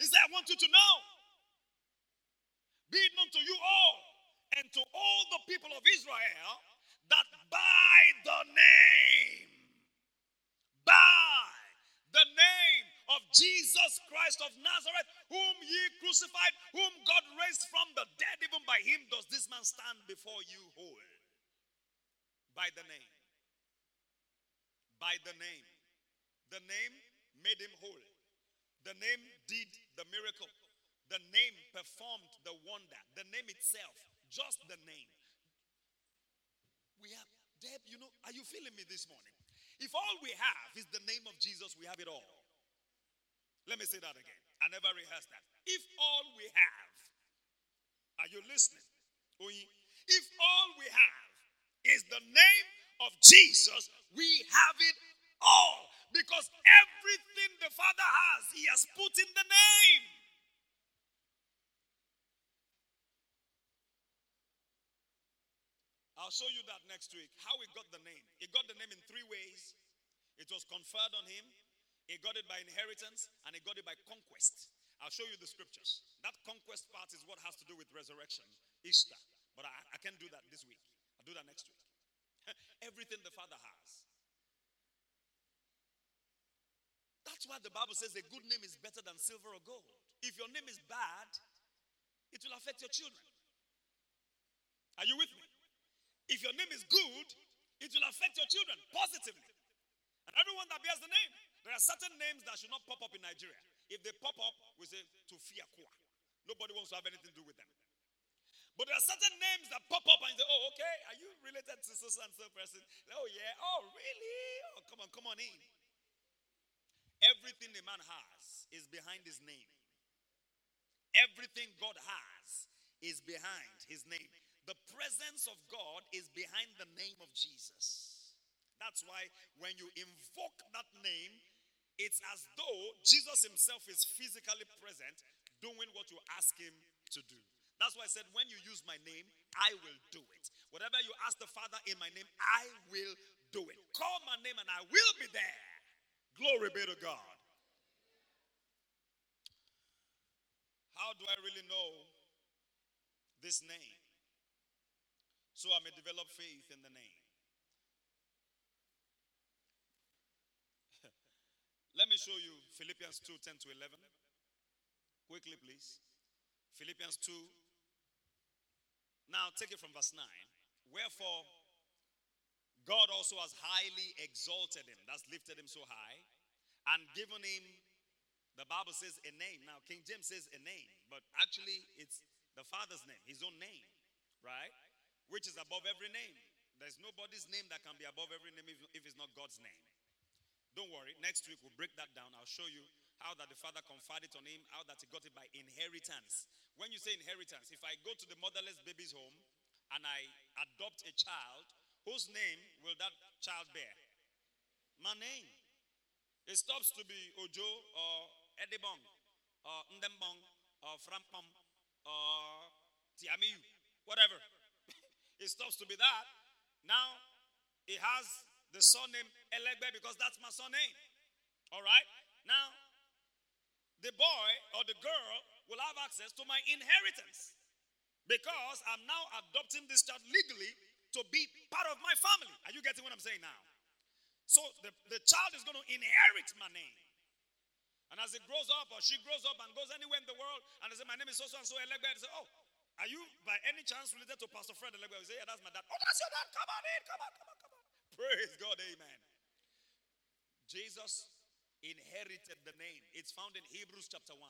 He said, I want you to know. Be it known to you all and to all the people of Israel that by the name, by the name of Jesus Christ of Nazareth, whom ye crucified, whom God raised from the dead, even by him does this man stand before you whole. By the name. By the name. The name made him whole. The name did the miracle. The name performed the wonder. The name itself just the name. We have, Deb, you know, are you feeling me this morning? If all we have is the name of Jesus, we have it all. Let me say that again. I never rehearsed that. If all we have, are you listening? If all we have is the name of Jesus, we have it all. Because everything the Father has, He has put in the name. I'll show you that next week. How he got the name. He got the name in three ways. It was conferred on him, he got it by inheritance, and he got it by conquest. I'll show you the scriptures. That conquest part is what has to do with resurrection, Easter. But I, I can't do that this week. I'll do that next week. [LAUGHS] Everything the Father has. That's why the Bible says a good name is better than silver or gold. If your name is bad, it will affect your children. Are you with me? If your name is good, it will affect your children positively. And everyone that bears the name, there are certain names that should not pop up in Nigeria. If they pop up, we say to fear Nobody wants to have anything to do with them. But there are certain names that pop up and you say, oh, okay, are you related to so and so person? Oh, yeah. Oh, really? Oh, come on, come on in. Everything a man has is behind his name. Everything God has is behind his name. The presence of God is behind the name of Jesus. That's why when you invoke that name, it's as though Jesus himself is physically present doing what you ask him to do. That's why I said, when you use my name, I will do it. Whatever you ask the Father in my name, I will do it. Call my name and I will be there. Glory be to God. How do I really know this name? so I may develop faith in the name. [LAUGHS] Let me show you Philippians 2 10 to 11. Quickly, please. Philippians 2. Now, take it from verse 9. Wherefore, God also has highly exalted him, that's lifted him so high, and given him, the Bible says, a name. Now, King James says a name, but actually, it's the Father's name, his own name, right? which is above every name. There's nobody's name that can be above every name if, if it's not God's name. Don't worry, next week we'll break that down. I'll show you how that the father conferred it on him, how that he got it by inheritance. When you say inheritance, if I go to the motherless baby's home and I adopt a child, whose name will that child bear? My name. It stops to be Ojo or Edibong or Ndembong or Frampom or Tiamiyu, whatever. [LAUGHS] It stops to be that. Now it has the surname Elegbe because that's my surname. All right? Now, the boy or the girl will have access to my inheritance because I'm now adopting this child legally to be part of my family. Are you getting what I'm saying now? So the, the child is going to inherit my name. And as it grows up or she grows up and goes anywhere in the world and they say, My name is so and so Elegbe, they say, Oh, are you by any chance related to Pastor Fred Elegbe? You say, yeah, that's my dad. Oh, that's your dad. Come on in. Come on, come on, come on. Praise God. Amen. Jesus inherited the name. It's found in Hebrews chapter 1.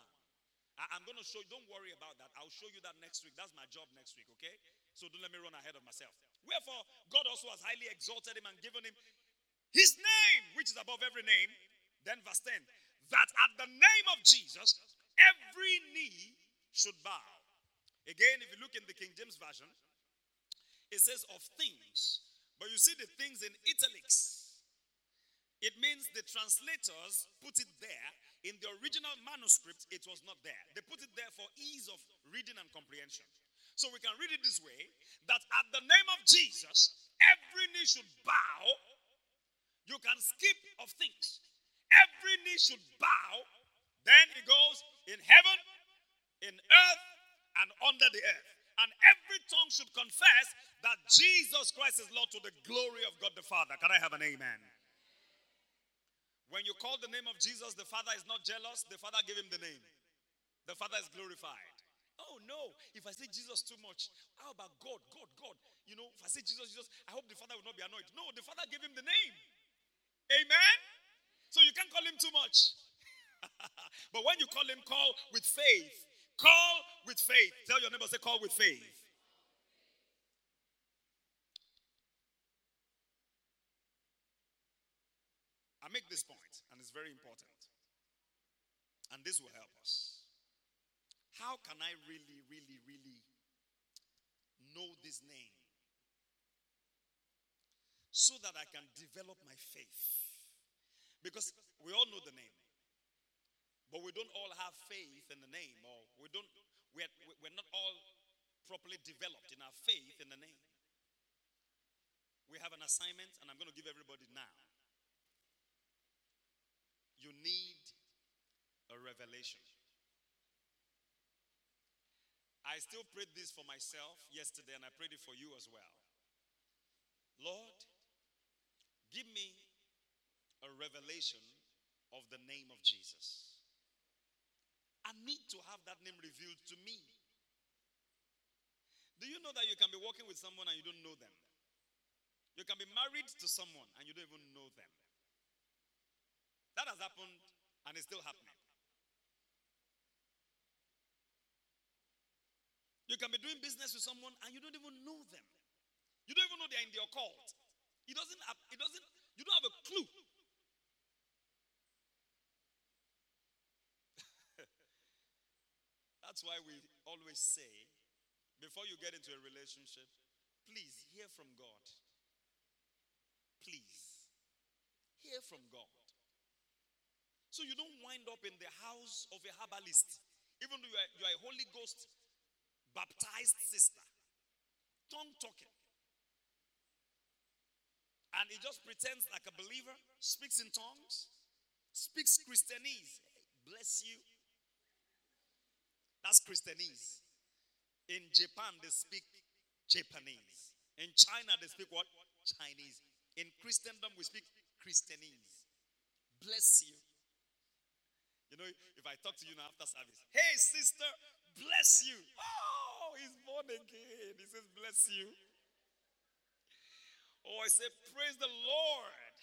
I, am going to show you, don't worry about that. I'll show you that next week. That's my job next week, okay? So don't let me run ahead of myself. Wherefore, God also has highly exalted him and given him his name, which is above every name. Then, verse 10 that at the name of Jesus, every knee should bow Again, if you look in the King James Version, it says of things. But you see the things in italics. It means the translators put it there. In the original manuscript, it was not there. They put it there for ease of reading and comprehension. So we can read it this way that at the name of Jesus, every knee should bow. You can skip of things. Every knee should bow. Then it goes in heaven, in earth, and under the earth. And every tongue should confess that Jesus Christ is Lord to the glory of God the Father. Can I have an amen? When you call the name of Jesus, the Father is not jealous. The Father gave him the name. The Father is glorified. Oh no, if I say Jesus too much, how about God, God, God? You know, if I say Jesus, Jesus, I hope the Father will not be annoyed. No, the Father gave him the name. Amen? So you can't call him too much. [LAUGHS] but when you call him, call with faith Call with faith. Tell your neighbor, say, call with faith. I make this point, and it's very important. And this will help us. How can I really, really, really know this name? So that I can develop my faith. Because we all know the name. But we don't all have faith in the name, or we don't, we're, we're not all properly developed in our faith in the name. We have an assignment, and I'm going to give everybody now. You need a revelation. I still prayed this for myself yesterday, and I prayed it for you as well. Lord, give me a revelation of the name of Jesus. I need to have that name revealed to me. Do you know that you can be working with someone and you don't know them? You can be married to someone and you don't even know them. That has happened and it's still happening. You can be doing business with someone and you don't even know them. You don't even know they're in the occult. It doesn't it doesn't, you don't have a clue. [LAUGHS] That's why we always say, before you get into a relationship, please hear from God. Please hear from God. So you don't wind up in the house of a herbalist, even though you are, you are a Holy Ghost baptized sister, tongue talking. And he just pretends like a believer, speaks in tongues, speaks Christianese. Bless you. That's Christianese. In Japan, they speak Japanese. In China, they speak what? Chinese. In Christendom, we speak Christianese. Bless you. You know, if I talk to you now after service, hey sister, bless you. Oh, he's born again. He says, bless you. Oh, I say, praise the Lord.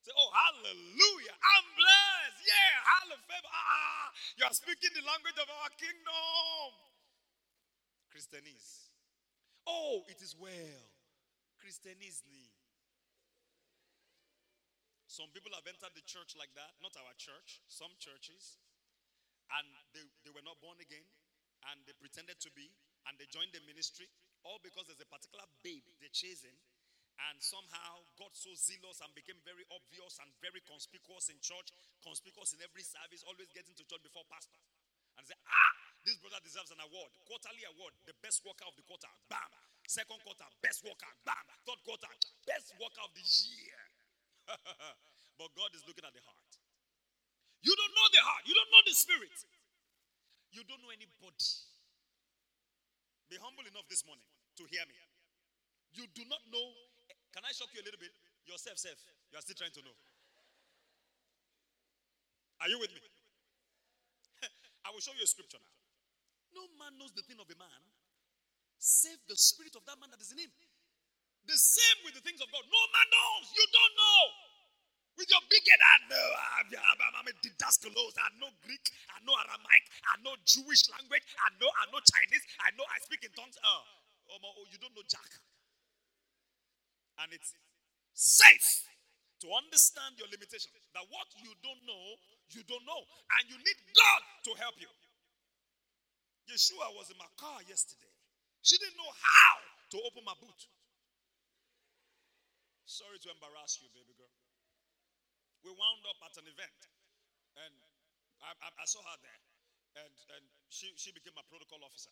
Say, oh, hallelujah. I'm blessed. Yeah, hallelujah. Ah, you are speaking the language of our kingdom. Christianese. Oh, it is well. Christianese. Some people have entered the church like that, not our church, some churches, and they, they were not born again, and they pretended to be, and they joined the ministry, all because there's a particular babe they're chasing, and somehow got so zealous and became very obvious and very conspicuous in church, conspicuous in every service, always getting to church before pastor. And say, ah, this brother deserves an award, quarterly award, the best worker of the quarter, bam. Second quarter, best worker, bam. Third quarter, best worker of the year. [LAUGHS] but God is looking at the heart. You don't know the heart, you don't know the spirit, you don't know anybody. Be humble enough this morning to hear me. You do not know can I shock you a little bit? Yourself, self, you are still trying to know. Are you with me? [LAUGHS] I will show you a scripture now. No man knows the thing of a man save the spirit of that man that is in him. The same with the things of God. No man knows. You don't know. With your big head, I know. I'm a didaskalos. I know Greek. I know Aramaic. I know Jewish language. I know. I know Chinese. I know. I speak in tongues. Uh, oh, you don't know Jack. And it's safe to understand your limitation. That what you don't know, you don't know. And you need God to help you. Yeshua was in my car yesterday. She didn't know how to open my boot. Sorry to embarrass you, baby girl. We wound up at an event, and I, I, I saw her there, and, and she, she became my protocol officer.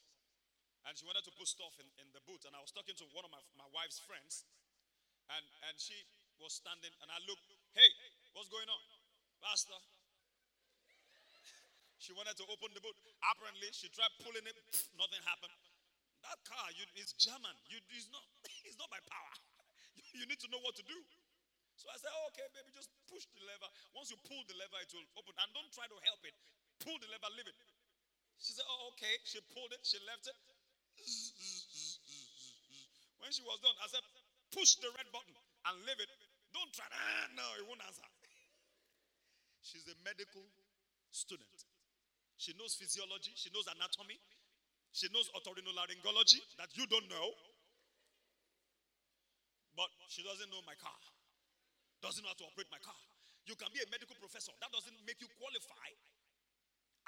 And she wanted to put stuff in, in the boot. And I was talking to one of my, my wife's friends, and, and she was standing, and I looked, hey, what's going on? Pastor. [LAUGHS] She wanted to open the boot. Apparently, she tried pulling it, nothing happened. That car you, is German. You, it's, not, [LAUGHS] it's not by power. You, need to know what to do. So I said, okay, baby, just push the lever. Once you pull the lever, it will open. And don't try to help it. Pull the lever, leave it. She said, oh, okay. She pulled it, she left it. When she was done, I said, push the red button and leave it. Don't try. Ah, no, it won't answer. She's a medical student. She knows physiology. She knows anatomy. She knows otorhinolaryngology that you don't know. But she doesn't know my car. Doesn't know how to operate my car. You can be a medical professor. That doesn't make you qualify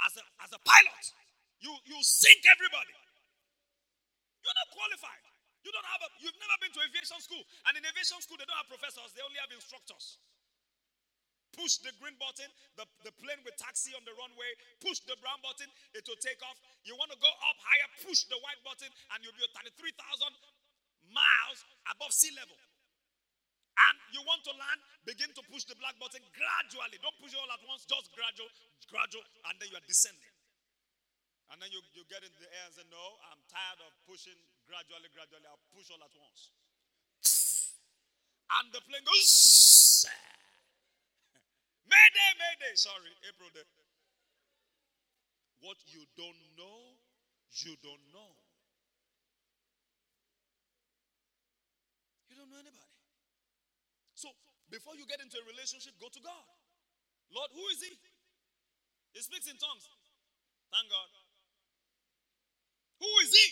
as a, as a pilot. You, you sink everybody. You're not qualified. You don't have a, you've never been to aviation school. And in aviation school, they don't have professors, they only have instructors. Push the green button, the, the plane will taxi on the runway. Push the brown button, it will take off. You want to go up higher, push the white button, and you'll be at 33,000 miles above sea level. And you want to land, begin to push the black button gradually. Don't push it all at once, just gradual, gradual, and then you are descending. And then you, you get in the air and say, No, I'm tired of pushing gradually, gradually. I'll push all at once. And the plane goes. [LAUGHS] Mayday, Mayday. Sorry, April Day. What you don't know, you don't know. Know anybody. So before you get into a relationship, go to God. Lord, who is he? He speaks in tongues. Thank God. Who is he?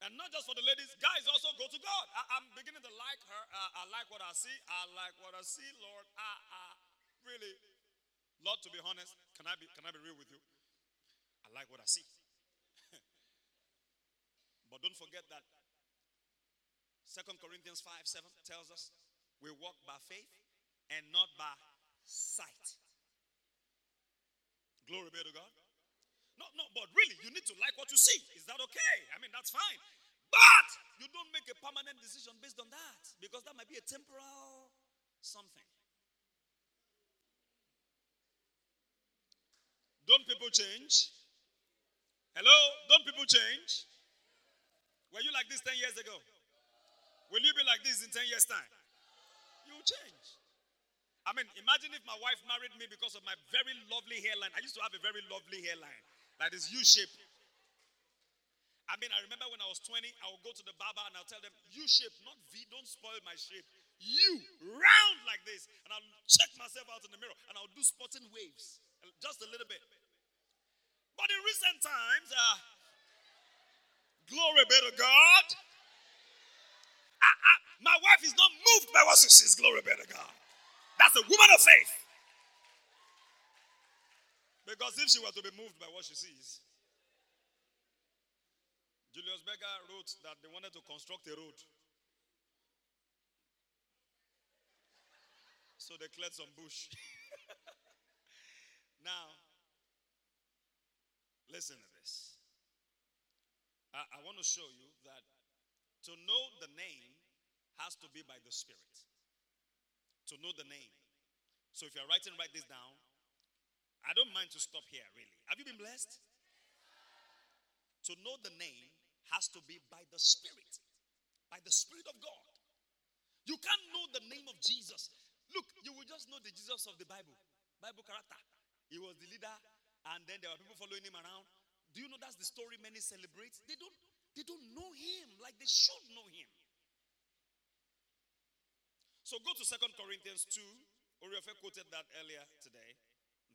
And not just for the ladies, guys also go to God. I, am beginning to like her. Uh, I like what I see. I like what I see, Lord. I, I really, Lord, to be honest, can I be, can I be real with you? I like what I see. [LAUGHS] but don't forget that Second Corinthians 5 7 tells us we walk by faith and not by sight. Glory be to God. No, no, but really, you need to like what you see. Is that okay? I mean, that's fine. But you don't make a permanent decision based on that because that might be a temporal something. Don't people change? Hello? Don't people change? Were you like this 10 years ago? Will you be like this in 10 years' time? You will change. I mean, imagine if my wife married me because of my very lovely hairline. I used to have a very lovely hairline. Like this U shape. I mean, I remember when I was 20, I would go to the barber and I'll tell them, U shape, not V, don't spoil my shape. U, round like this. And I'll check myself out in the mirror and I'll do spotting waves, just a little bit. But in recent times, uh, glory be to God. I, I, my wife is not moved by what she sees, glory be to God. That's a woman of faith. Because if she were to be moved by what she sees, Julius Berger wrote that they wanted to construct a road. So they cleared some bush. [LAUGHS] now, listen to this. I, I want to show you that to know the name has to be by the Spirit. To know the name. So if you're writing, write this down. I don't mind to stop here, really. Have you been blessed? To know the name has to be by the Spirit, by the Spirit of God. You can't know the name of Jesus. Look, you will just know the Jesus of the Bible, Bible character. He was the leader, and then there were people following him around. Do you know that's the story many celebrate? They don't, they don't know him like they should know him. So go to Second Corinthians 2. Oriofe quoted that earlier today.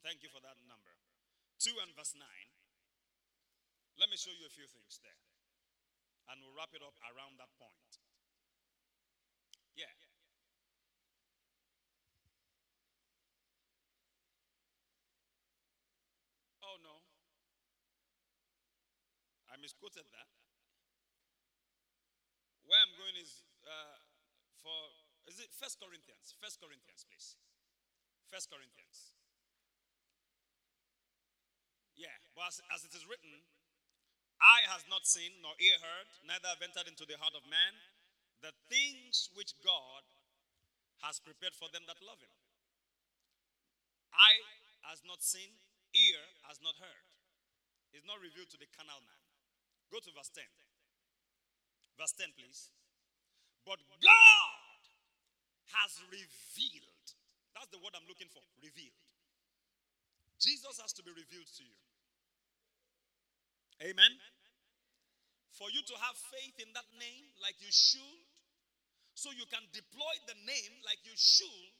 Thank you for that number. 2 and verse 9. Let me show you a few things there. And we'll wrap it up around that point. Yeah. Oh no. I misquoted that. Where is uh, for is it First Corinthians? First Corinthians, please. First Corinthians. Yeah, but as, as it is written, eye has not seen, nor ear heard, neither have entered into the heart of man the things which God has prepared for them that love him. Eye has not seen, ear has not heard. It's not revealed to the carnal man. Go to verse 10. Verse 10, please. But God has revealed. That's the word I'm looking for. Revealed. Jesus has to be revealed to you. Amen. For you to have faith in that name like you should, so you can deploy the name like you should,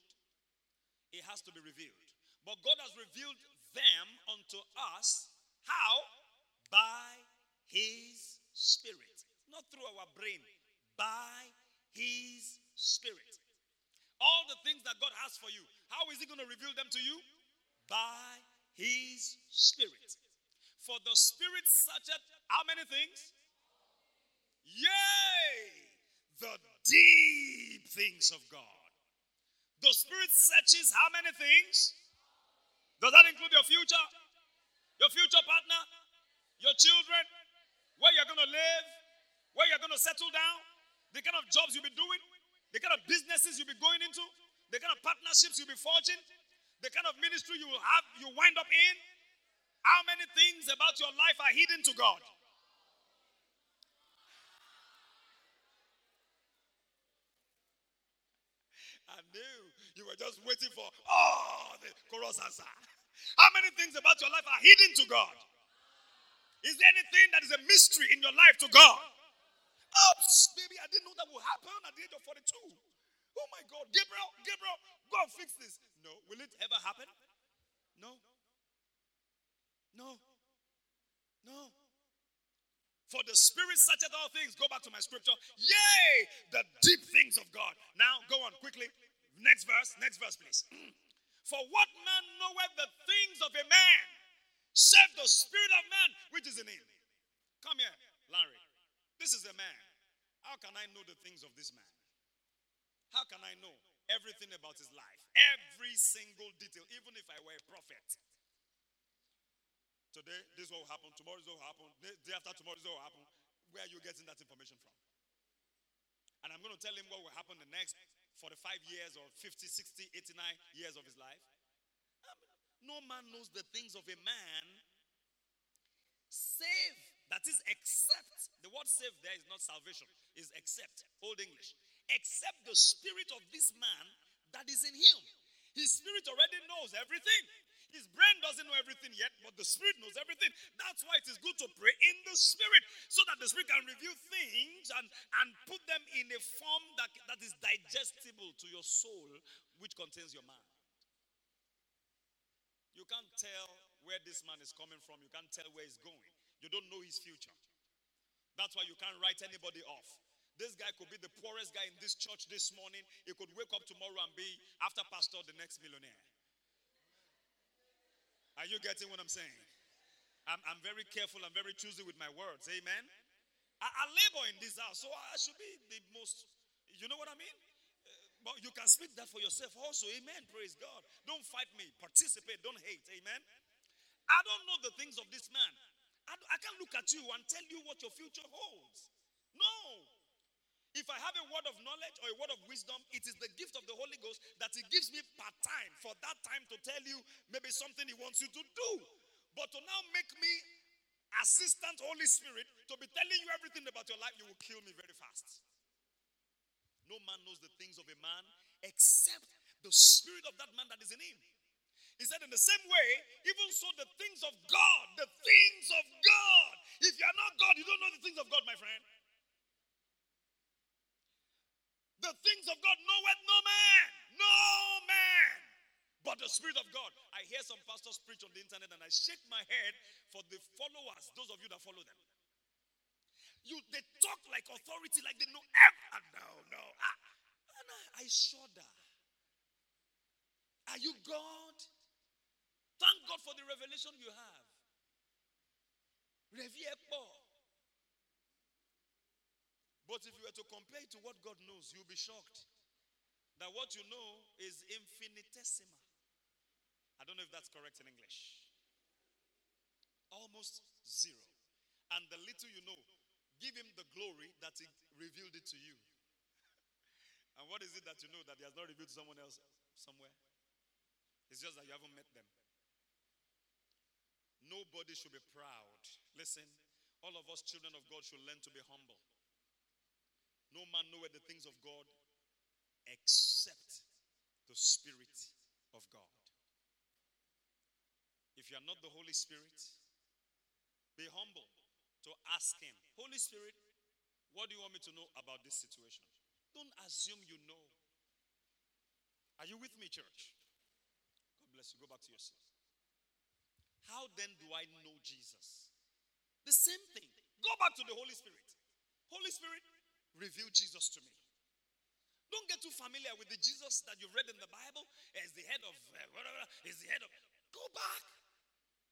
it has to be revealed. But God has revealed them unto us. How? By His Spirit. Not through our brain, by His Spirit. All the things that God has for you, how is He going to reveal them to you? By His Spirit. For the Spirit searcheth how many things? Yea, the deep things of God. The Spirit searches how many things? Does that include your future? Your future partner? Your children? Where you're going to live? Where you're going to settle down? The kind of jobs you'll be doing? The kind of businesses you'll be going into? The kind of partnerships you'll be forging? The kind of ministry you will have, you wind up in? How many things about your life are hidden to God? [LAUGHS] I knew you were just waiting for, oh, the chorus answer. [LAUGHS] How many things about your life are hidden to God? Is there anything that is a mystery in your life to God? Oops, baby, I didn't know that would happen at the age of 42. Oh my God, Gabriel, Gabriel, go and fix this. No, will it ever happen? No. No. No. For the Spirit searcheth all things. Go back to my scripture. Yay! the deep things of God. Now, go on quickly. Next verse. Next verse, please. [CLEARS THROAT] For what man knoweth the things of a man, save the Spirit of man which is in him? Come here, Larry. This is a man. How can I know the things of this man? How can I know everything about his life? Every single detail, even if I were a prophet. Today, this will happen. Tomorrow, this will happen. Day after tomorrow, this will happen. Where are you getting that information from? And I'm going to tell him what will happen the next 45 years or 50, 60, 89 years of his life. Um, no man knows the things of a man save. That is, except. The word save there is not salvation, is except. Old English. Except the spirit of this man that is in him. His spirit already knows everything. His brain doesn't know everything yet, but the Spirit knows everything. That's why it is good to pray in the Spirit so that the Spirit can reveal things and, and put them in a form that, that is digestible to your soul, which contains your mind. You can't tell where this man is coming from, you can't tell where he's going. You don't know his future. That's why you can't write anybody off. This guy could be the poorest guy in this church this morning. He could wake up tomorrow and be, after pastor, the next millionaire. Are you getting what I'm saying? I'm, I'm very careful, I'm very choosy with my words. Amen. I, I labor in this house, so I should be the most, you know what I mean? Uh, but you can speak that for yourself also. Amen. Praise God. Don't fight me. Participate. Don't hate. Amen. I don't know the things of this man. I, I can't look at you and tell you what your future holds. No. If I have a word of knowledge or a word of wisdom, it is the gift of the Holy Ghost that He gives me part time for that time to tell you maybe something He wants you to do. But to now make me assistant Holy Spirit to be telling you everything about your life, you will kill me very fast. No man knows the things of a man except the spirit of that man that is in him. He said, in the same way, even so, the things of God, the things of God. If you are not God, you don't know the things of God, my friend. The things of God knoweth no man. No man. But the Spirit of God. I hear some pastors preach on the internet and I shake my head for the followers, those of you that follow them. You they talk like authority, like they know everything. No, no. Ah, and I, I shudder. Are you God? Thank God for the revelation you have. Revier but if you were to compare it to what God knows, you'll be shocked that what you know is infinitesimal. I don't know if that's correct in English. Almost zero. And the little you know, give him the glory that he revealed it to you. and what is it that you know that he has not revealed to someone else somewhere? It's just that you haven't met them. Nobody should be proud. Listen, all of us children of God should learn to be humble. No man knoweth the things of God except the Spirit of God. If you are not the Holy Spirit, be humble to ask Him, Holy Spirit, what do you want me to know about this situation? Don't assume you know. Are you with me, church? God bless you. Go back to yourself. How then do I know Jesus? The same thing. Go back to the Holy Spirit. Holy Spirit, reveal Jesus to me. Don't get too familiar with the Jesus that you've read in the Bible as the head of uh, whatever, is the head of. Go back.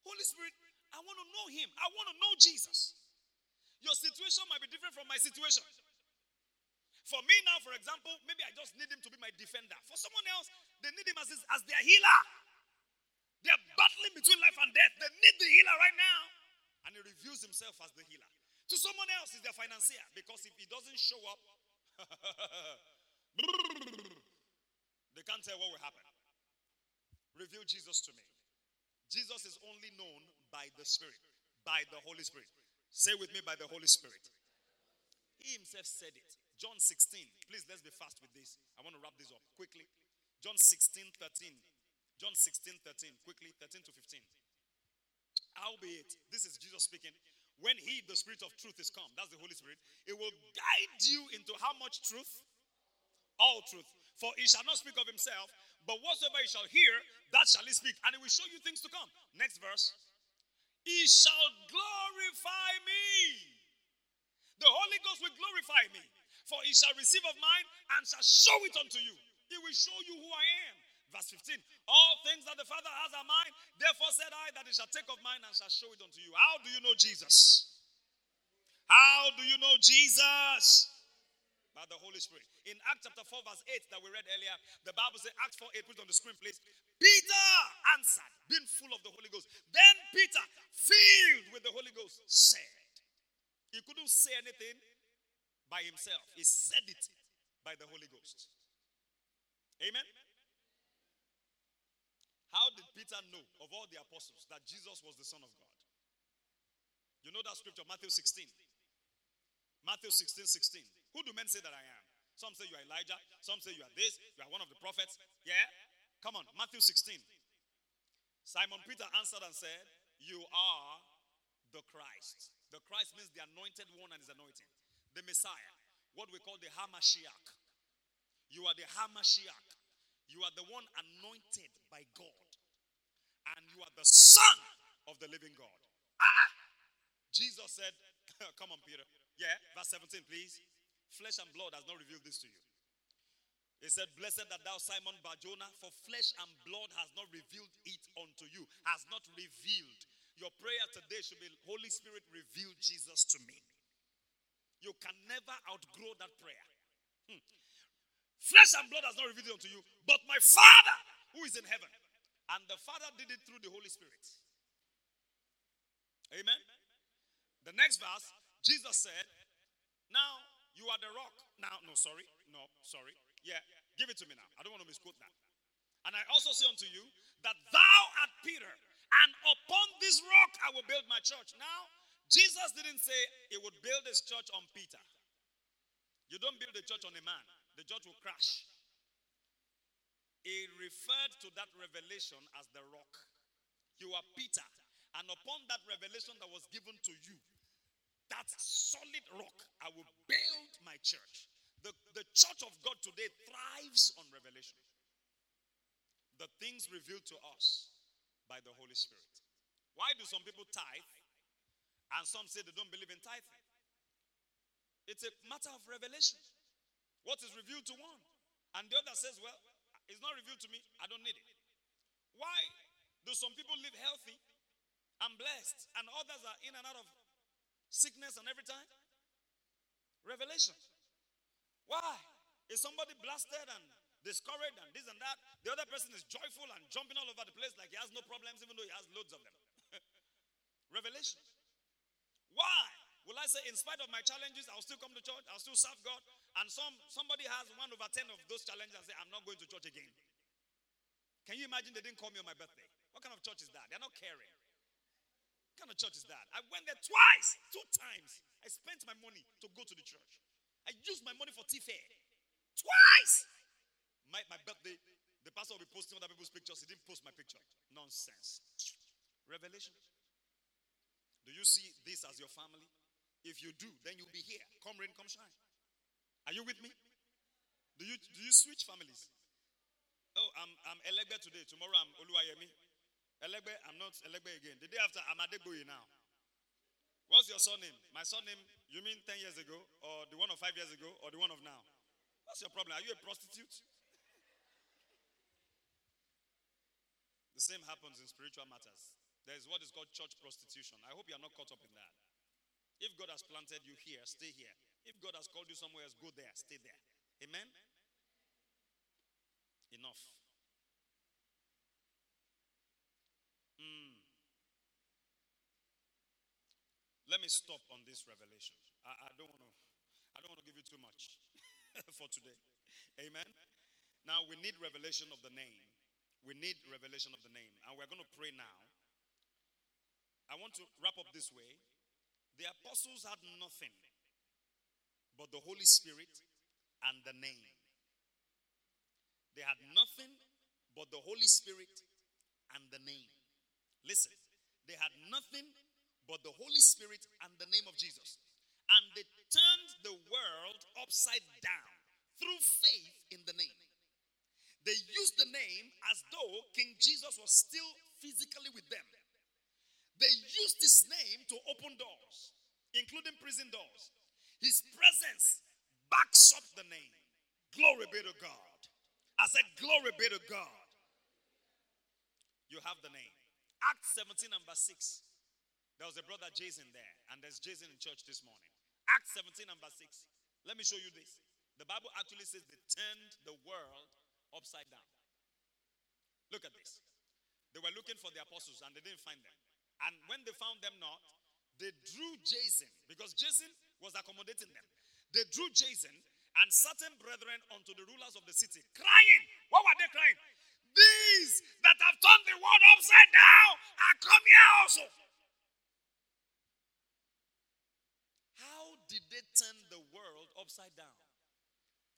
Holy Spirit, I want to know him. I want to know Jesus. Your situation might be different from my situation. For me now, for example, maybe I just need him to be my defender. For someone else, they need him as, his, as their healer. They're battling between life and death. They need the healer right now. And he reveals himself as the healer. To someone else is their financier because if he doesn't show up, [LAUGHS] they can't tell what will happen. Reveal Jesus to me. Jesus is only known by the Spirit, by the Holy Spirit. Say with me, by the Holy Spirit. He himself said it. John 16. Please, let's be fast with this. I want to wrap this up quickly. John 16, 13. John 16, 13. Quickly, 13 to 15. Albeit, this is Jesus speaking. when He, the Spirit of truth, is come, that's the Holy Spirit, it will guide you into how much truth? All truth. For he shall not speak of himself, but whatsoever he shall hear, that shall he speak, and he will show you things to come. Next verse. He shall glorify me. The Holy Ghost will glorify me, for he shall receive of mine and shall show it unto you. He will show you who I am. Verse 15 All things that the Father has are mine, therefore said I that he shall take of mine and shall show it unto you. How do you know Jesus? How do you know Jesus? By the Holy Spirit. In Acts chapter 4, verse 8 that we read earlier, the Bible says, Acts 4 8, put on the screen, please. Peter answered, being full of the Holy Ghost. Then Peter, filled with the Holy Ghost, said, He couldn't say anything by himself, he said it by the Holy Ghost. Amen. How did Peter know of all the apostles that Jesus was the Son of God? You know that scripture, Matthew 16. Matthew 16, 16. Who do men say that I am? Some say you are Elijah. Some say you are this. You are one of the prophets. Yeah? Come on, Matthew 16. Simon Peter answered and said, You are the Christ. The Christ means the anointed one and his anointing. The Messiah. What we call the Hamashiach. You are the Hamashiach. You are the one anointed by God and you are the Son of the living God. Jesus said, [LAUGHS] Come on, Peter. Yeah, verse 17, please. Flesh and blood has not revealed this to you. He said, Blessed that thou, Simon Barjona, for flesh and blood has not revealed it unto you, has not revealed. Your prayer today should be, Holy Spirit, reveal Jesus to me. You can never outgrow that prayer. Hmm. Flesh and blood has not revealed it unto you, but my Father who is in heaven. And the Father did it through the Holy Spirit. Amen. The next verse, Jesus said, Now you are the rock. Now, no, sorry. No, sorry. Yeah, give it to me now. I don't want to misquote that. And I also say unto you that thou art Peter, and upon this rock I will build my church. Now, Jesus didn't say he would build his church on Peter. You don't build a church on a man, the church will crash. He referred to that revelation as the rock. You are Peter. And upon that revelation that was given to you, that solid rock, I will build my church. The, the church of God today thrives on revelation. The things revealed to us by the Holy Spirit. Why do some people tithe and some say they don't believe in tithing? It's a matter of revelation. What is revealed to one? And the other says, well, it's not revealed to me. I don't need it. Why do some people live healthy and blessed and others are in and out of sickness and every time? Revelation. Why? Is somebody blasted and discouraged and this and that? The other person is joyful and jumping all over the place like he has no problems, even though he has loads of them. [LAUGHS] Revelation. Why? Will I say, in spite of my challenges, I'll still come to church, I'll still serve God? And some somebody has one over ten of those challenges and say, I'm not going to church again. Can you imagine they didn't call me on my birthday? What kind of church is that? They're not caring. What kind of church is that? I went there twice, two times. I spent my money to go to the church. I used my money for tea fare. Twice! My, my birthday, the pastor will be posting other people's pictures. He didn't post my picture. Nonsense. Revelation. Do you see this as your family? If you do, then you'll be here. Come rain, come shine. Are you with me? Do you do you switch families? Oh, I'm I'm Elegbe today. Tomorrow I'm Oluwayemi. Elegbe, I'm not Elegbe again. The day after, I'm Adegboye now. What's your surname? My surname, you mean 10 years ago, or the one of five years ago, or the one of now? What's your problem? Are you a prostitute? The same happens in spiritual matters. There is what is called church prostitution. I hope you are not caught up in that. If God has planted you here, stay here. If God has called you somewhere else, go there, stay there. Amen? Enough. Mm. Let me stop on this revelation. I, I don't want to. I don't want to give you too much [LAUGHS] for today. Amen. Now we need revelation of the name. We need revelation of the name, and we're going to pray now. I want to wrap up this way. The apostles had nothing but the Holy Spirit and the name. They had nothing but the Holy Spirit and the name. Listen, they had nothing but the Holy Spirit and the name of Jesus. And they turned the world upside down through faith in the name. They used the name as though King Jesus was still physically with them. They used his name to open doors, including prison doors. His presence backs up the name. Glory be to God. I said, Glory be to God. You have the name. Acts 17, number 6. There was a brother Jason there, and there's Jason in church this morning. Acts 17, number 6. Let me show you this. The Bible actually says they turned the world upside down. Look at this. They were looking for the apostles and they didn't find them. And when they found them not, they drew Jason because Jason was accommodating them. They drew Jason and certain brethren unto the rulers of the city, crying. What were they crying? These that have turned the world upside down are come here also. How did they turn the world upside down?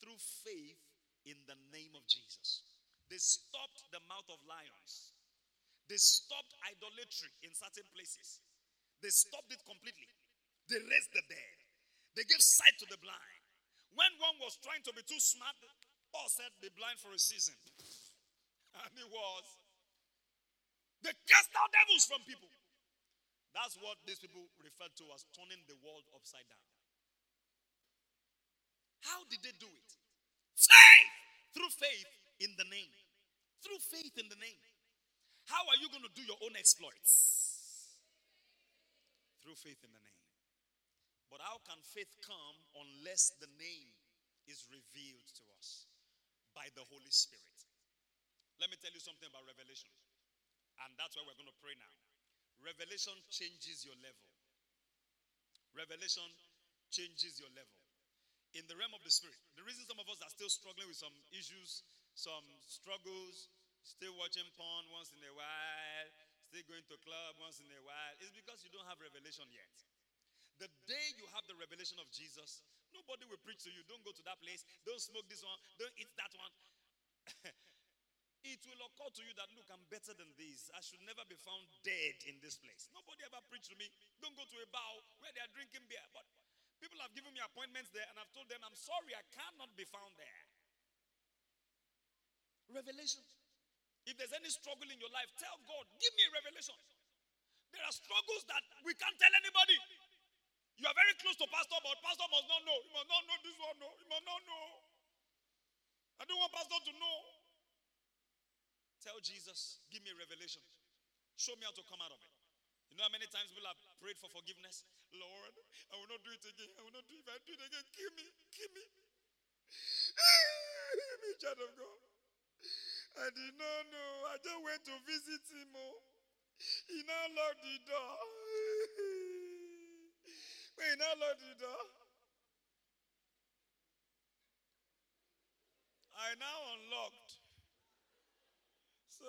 Through faith in the name of Jesus. They stopped the mouth of lions. They stopped idolatry in certain places. They stopped it completely. They raised the dead. They gave sight to the blind. When one was trying to be too smart, Paul said, Be blind for a season. [LAUGHS] And he was. They cast out devils from people. That's what these people refer to as turning the world upside down. How did they do it? Faith! Through faith in the name. Through faith in the name. How are you going to do your own exploits? Through faith in the name. But how can faith come unless the name is revealed to us by the Holy Spirit? Let me tell you something about revelation. And that's why we're going to pray now. Revelation changes your level. Revelation changes your level. In the realm of the spirit, the reason some of us are still struggling with some issues, some struggles, still watching porn once in a while, still going to club once in a while, it's because you don't have revelation yet. The day you have the revelation of Jesus, nobody will preach to you. Don't go to that place. Don't smoke this one. Don't eat that one. [LAUGHS] it will occur to you that, look, I'm better than this. I should never be found dead in this place. Nobody ever preached to me. Don't go to a bar where they are drinking beer. But people have given me appointments there, and I've told them, I'm sorry, I cannot be found there. Revelation. If there's any struggle in your life, tell God, give me a revelation. There are struggles that we can't tell anybody. You are very close to pastor, but pastor must not know. He must not know this one. No, he must not know. I don't want pastor to know. Tell Jesus, give me a revelation. Show me how to come out of it. You know how many times people have prayed for forgiveness? Lord, I will not do it again. I will not do it. If I do it again, kill me. Kill me. [SIGHS] Give me, child of God. I did not know. I just went to visit him. Oh. He now locked the door. [LAUGHS] When you now lock the door, I now unlocked. So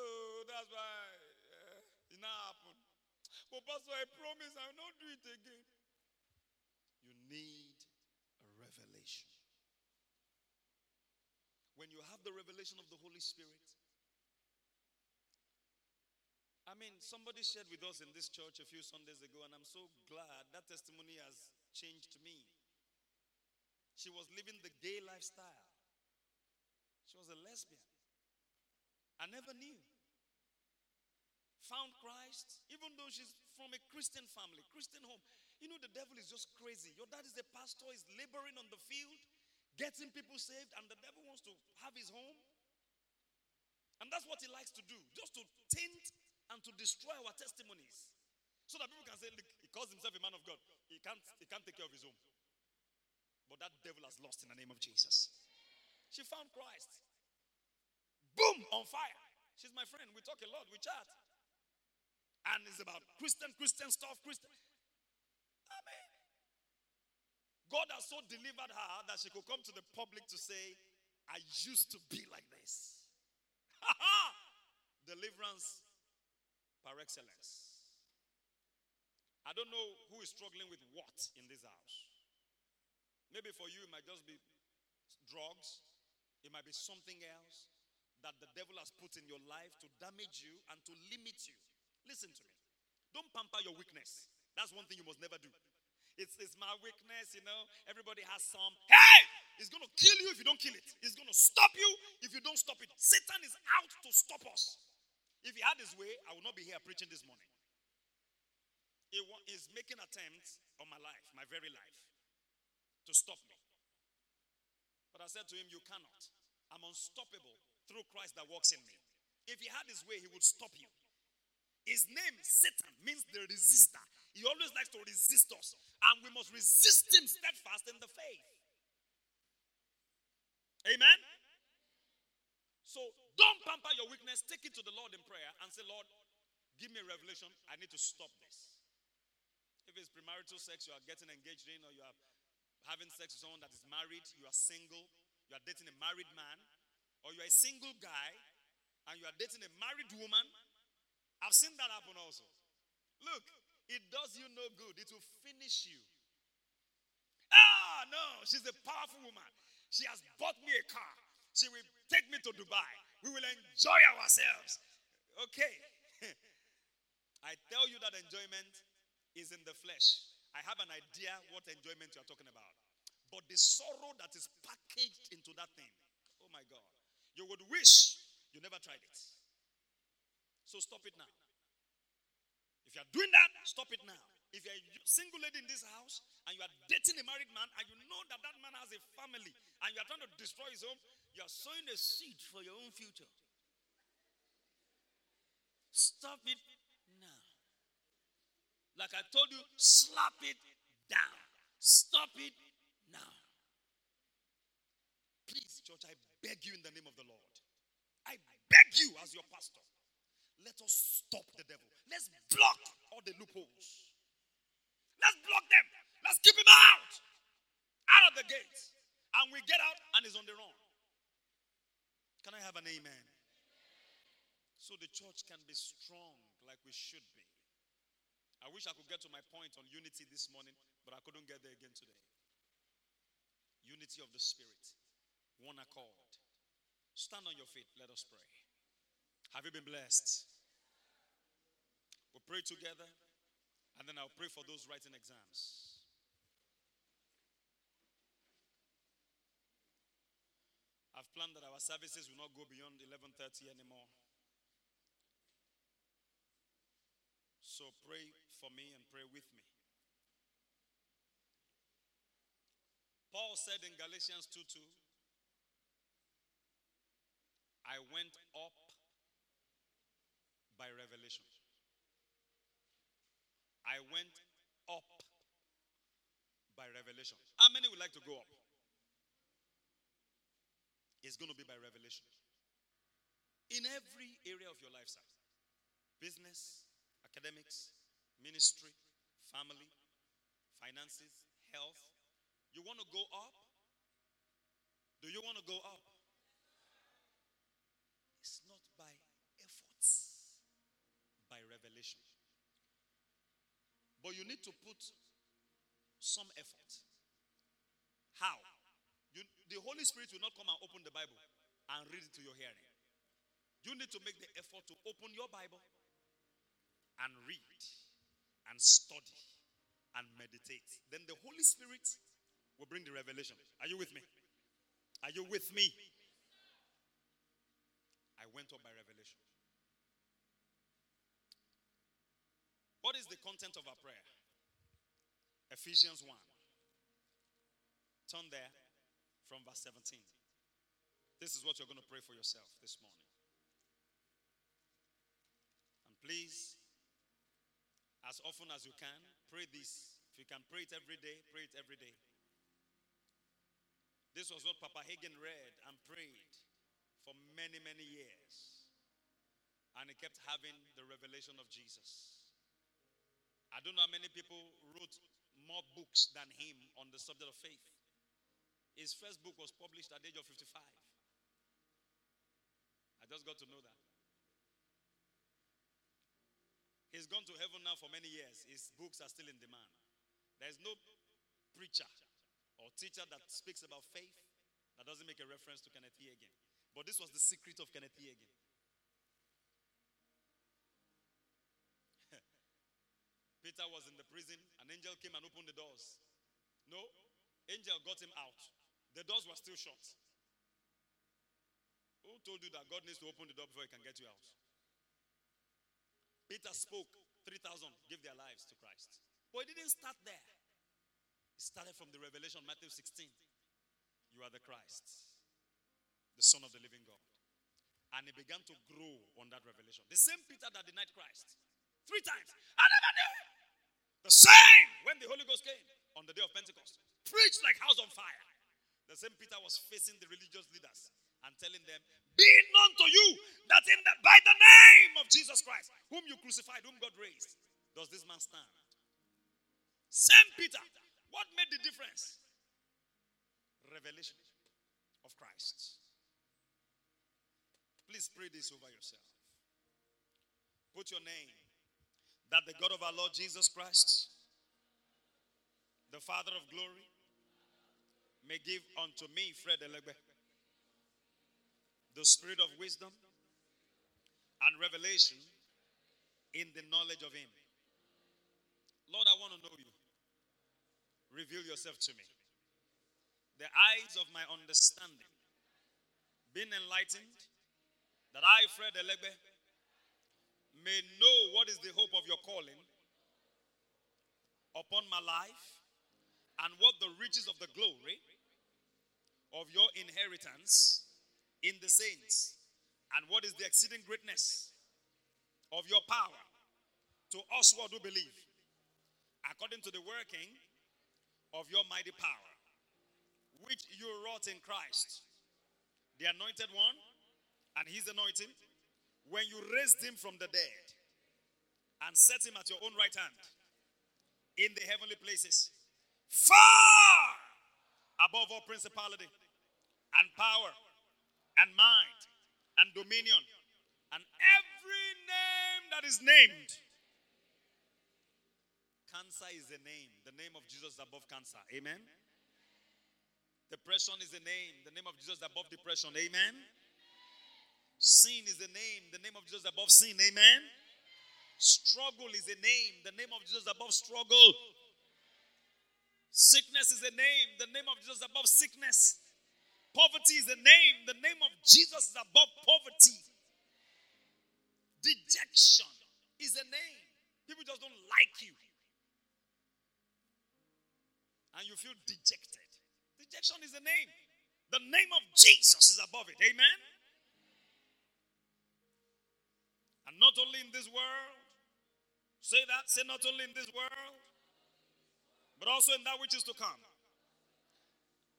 that's why uh, it now happened. But Pastor, I promise I will not do it again. You need a revelation. When you have the revelation of the Holy Spirit, I mean, somebody shared with us in this church a few Sundays ago, and I'm so glad that testimony has changed me. She was living the gay lifestyle, she was a lesbian. I never knew. Found Christ, even though she's from a Christian family, Christian home. You know, the devil is just crazy. Your dad is a pastor, is laboring on the field, getting people saved, and the devil wants to have his home. And that's what he likes to do, just to taint and to destroy our testimonies. So that people can say, look, he calls himself a man of God. He can't, he can't take care of his home. But that devil has lost in the name of Jesus. She found Christ. Boom, on fire. She's my friend. We talk a lot, we chat. And it's about Christian, Christian stuff, Christian. Amen. God has so delivered her that she could come to the public to say, I used to be like this. [LAUGHS] Deliverance par excellence. I don't know who is struggling with what in this house. Maybe for you, it might just be drugs, it might be something else that the devil has put in your life to damage you and to limit you. Listen to me. Don't pamper your weakness. That's one thing you must never do. It's, it's my weakness, you know. Everybody has some. Hey! It's going to kill you if you don't kill it. It's going to stop you if you don't stop it. Satan is out to stop us. If he had his way, I would not be here preaching this morning. He is making attempts on my life, my very life, to stop me. But I said to him, You cannot. I'm unstoppable through Christ that works in me. If he had his way, he would stop you. His name, Satan, means the resistor. He always likes to resist us. And we must resist him steadfast in the faith. Amen? So don't pamper your weakness. Take it to the Lord in prayer and say, Lord, give me a revelation. I need to stop this. If it's premarital sex you are getting engaged in, or you are having sex with someone that is married, you are single, you are dating a married man, or you are a single guy and you are dating a married woman, I've seen that happen also. Look, it does you no good, it will finish you. Ah, no, she's a powerful woman. She has bought me a car. She will take me to Dubai. We will enjoy ourselves. Okay. [LAUGHS] I tell you that enjoyment is in the flesh. I have an idea what enjoyment you are talking about. But the sorrow that is packaged into that thing, oh my God. You would wish you never tried it. So stop it now. If you are doing that, stop it now. If you're a single lady in this house and you are dating a married man and you know that that man has a family and you are trying to destroy his home, you are sowing a seed for your own future. Stop it now. Like I told you, slap it down. Stop it now. Please, church, I beg you in the name of the Lord. I beg you, as your pastor, let us stop the devil. Let's block all the loopholes. Let's block them. Let's keep him out. Out of the gates. And we get out and he's on the run. Can I have an amen? So the church can be strong like we should be. I wish I could get to my point on unity this morning, but I couldn't get there again today. Unity of the Spirit, one accord. Stand on your feet. Let us pray. Have you been blessed? We'll pray together, and then I'll pray for those writing exams. I've planned that our services will not go beyond 11:30 anymore. So pray for me and pray with me. Paul said in Galatians 2 2, I went up by revelation. I went up by revelation. How many would like to go up? It's going to be by revelation. In every area of your life, sir business, academics, ministry, family, finances, health. You want to go up? Do you want to go up? It's not by efforts, by revelation. But you need to put some effort. How? You, the Holy Spirit will not come and open the Bible and read it to your hearing. You need to make the effort to open your Bible and read and study and meditate. Then the Holy Spirit will bring the revelation. Are you with me? Are you with me? I went up by revelation. What is the content of our prayer? Ephesians 1. Turn there from verse 17. This is what you're going to pray for yourself this morning. And please, as often as you can, pray this. If you can pray it every day, pray it every day. This was what Papa Hagin read and prayed for many, many years. And he kept having the revelation of Jesus. I don't know how many people wrote more books than him on the subject of faith. His first book was published at the age of 55. I just got to know that. He's gone to heaven now for many years. His books are still in demand. There's no preacher or teacher that speaks about faith that doesn't make a reference to Kenneth Hagin. But this was the secret of Kenneth E. Hagin. Peter was in the prison. An angel came and opened the doors. No, angel got him out. The doors were still shut. Who told you that God needs to open the door before he can get you out? Peter spoke, 3,000 gave their lives to Christ. But it didn't start there. It started from the revelation, Matthew 16. You are the Christ, the Son of the living God. And he began to grow on that revelation. The same Peter that denied Christ three times. I never knew. The same when the Holy Ghost came on the day of Pentecost. Preached like house on fire. The same Peter was facing the religious leaders and telling them, Be known to you that in the, by the name of Jesus Christ, whom you crucified, whom God raised, does this man stand? Same Peter. What made the difference? Revelation of Christ. Please pray this over yourself. Put your name that the God of our Lord Jesus Christ, the Father of glory, may give unto me, Fred Elegbe, the spirit of wisdom and revelation in the knowledge of Him. Lord, I want to know you. Reveal yourself to me. The eyes of my understanding being enlightened, that I, Fred Elegbe, may know what is the hope of your calling upon my life and what the riches of the glory of your inheritance in the saints, and what is the exceeding greatness of your power to us who do believe, according to the working of your mighty power, which you wrought in Christ, the anointed one, and his anointing, when you raised him from the dead and set him at your own right hand in the heavenly places, far above all principality and power and might and dominion and every name that is named. Cancer is the name. The name of Jesus above cancer. Amen. Depression is the name. The name of Jesus above depression. Amen. Sin is the name. The name of Jesus above sin. Amen. Struggle is a name. The name of Jesus above struggle. Sickness is a name. The name of Jesus above sickness. Poverty is a name. The name of Jesus is above poverty. Dejection is a name. People just don't like you. And you feel dejected. Dejection is a name. The name of Jesus is above it. Amen. And not only in this world, say that, say not only in this world, but also in that which is to come.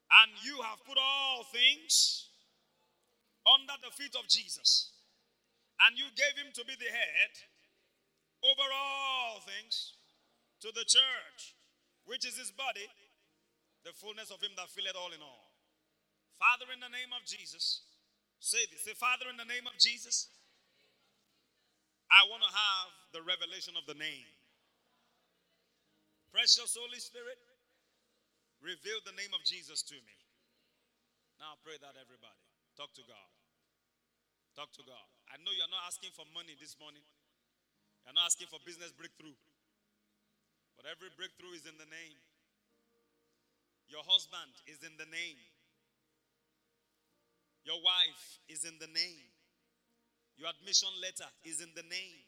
And you have put all things under the feet of Jesus. And you gave him to be the head over all things to the church, which is his body, the fullness of him that filleth all in all. Father, in the name of Jesus, say this. Say, Father, in the name of Jesus, I want to have the revelation of the name. Precious Holy Spirit, Reveal the name of Jesus to me. Now pray that everybody. Talk to God. Talk to God. I know you're not asking for money this morning. You're not asking for business breakthrough. But every breakthrough is in the name. Your husband is in the name. Your wife is in the name. Your admission letter is in the name.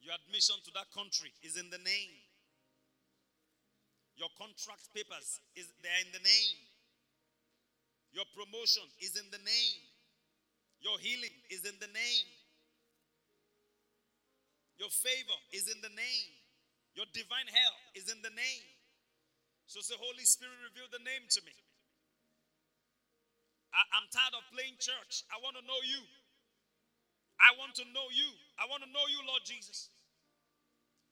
Your admission to that country is in the name. Your contract papers is there in the name. Your promotion is in the name. Your healing is in the name. Your favor is in the name. Your divine help is in the name. So say, Holy Spirit, reveal the name to me. I, am tired of playing church. I want to know you. I want to know you. I want to know you, Lord Jesus.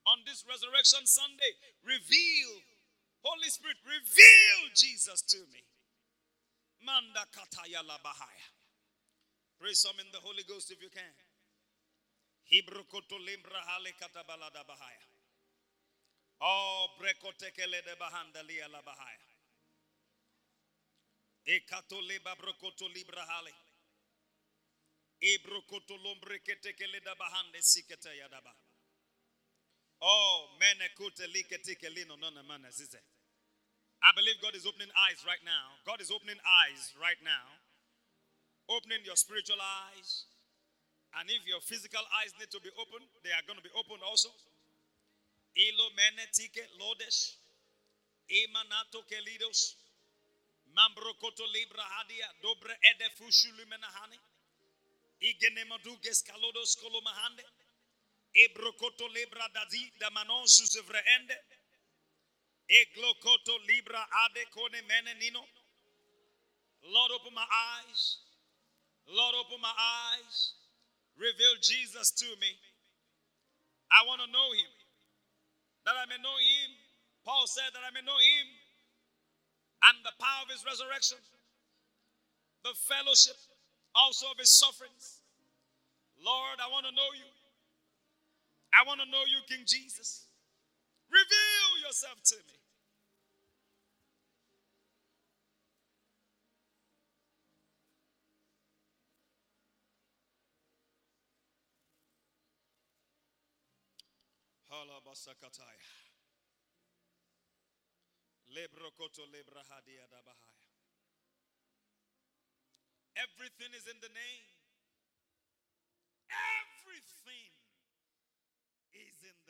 On this resurrection Sunday, reveal Holy Spirit, reveal Jesus to me. Manda kataya la bahaya. Pray some in the Holy Ghost if you can. Hebrew koto limbra hale katabalada bahaya. Oh, breko tekele de bahanda lia Oh. I believe God is opening eyes right now. God is opening eyes right now. Opening your spiritual eyes. And if your physical eyes need to be opened, they are going to be opened also. Ilo menetike lodes. Kelidos. Mambro koto libra hadia. Dobre ede fushulumenahani. Igenemaduges kalodos kolomahande. Ebrokoto libra dazi da manon susevreende. Eglokoto libra ade kone menenino. Lord, open my eyes. Lord, open my eyes. Reveal Jesus to me. I want to know him. That I may know him. Paul said that I may know him and the power of his resurrection, the fellowship also of his sufferings. Lord, I want to know you. I want to know you, King Jesus. Reveal yourself to me. Halabasakataya. Everything is in the name. Everything is in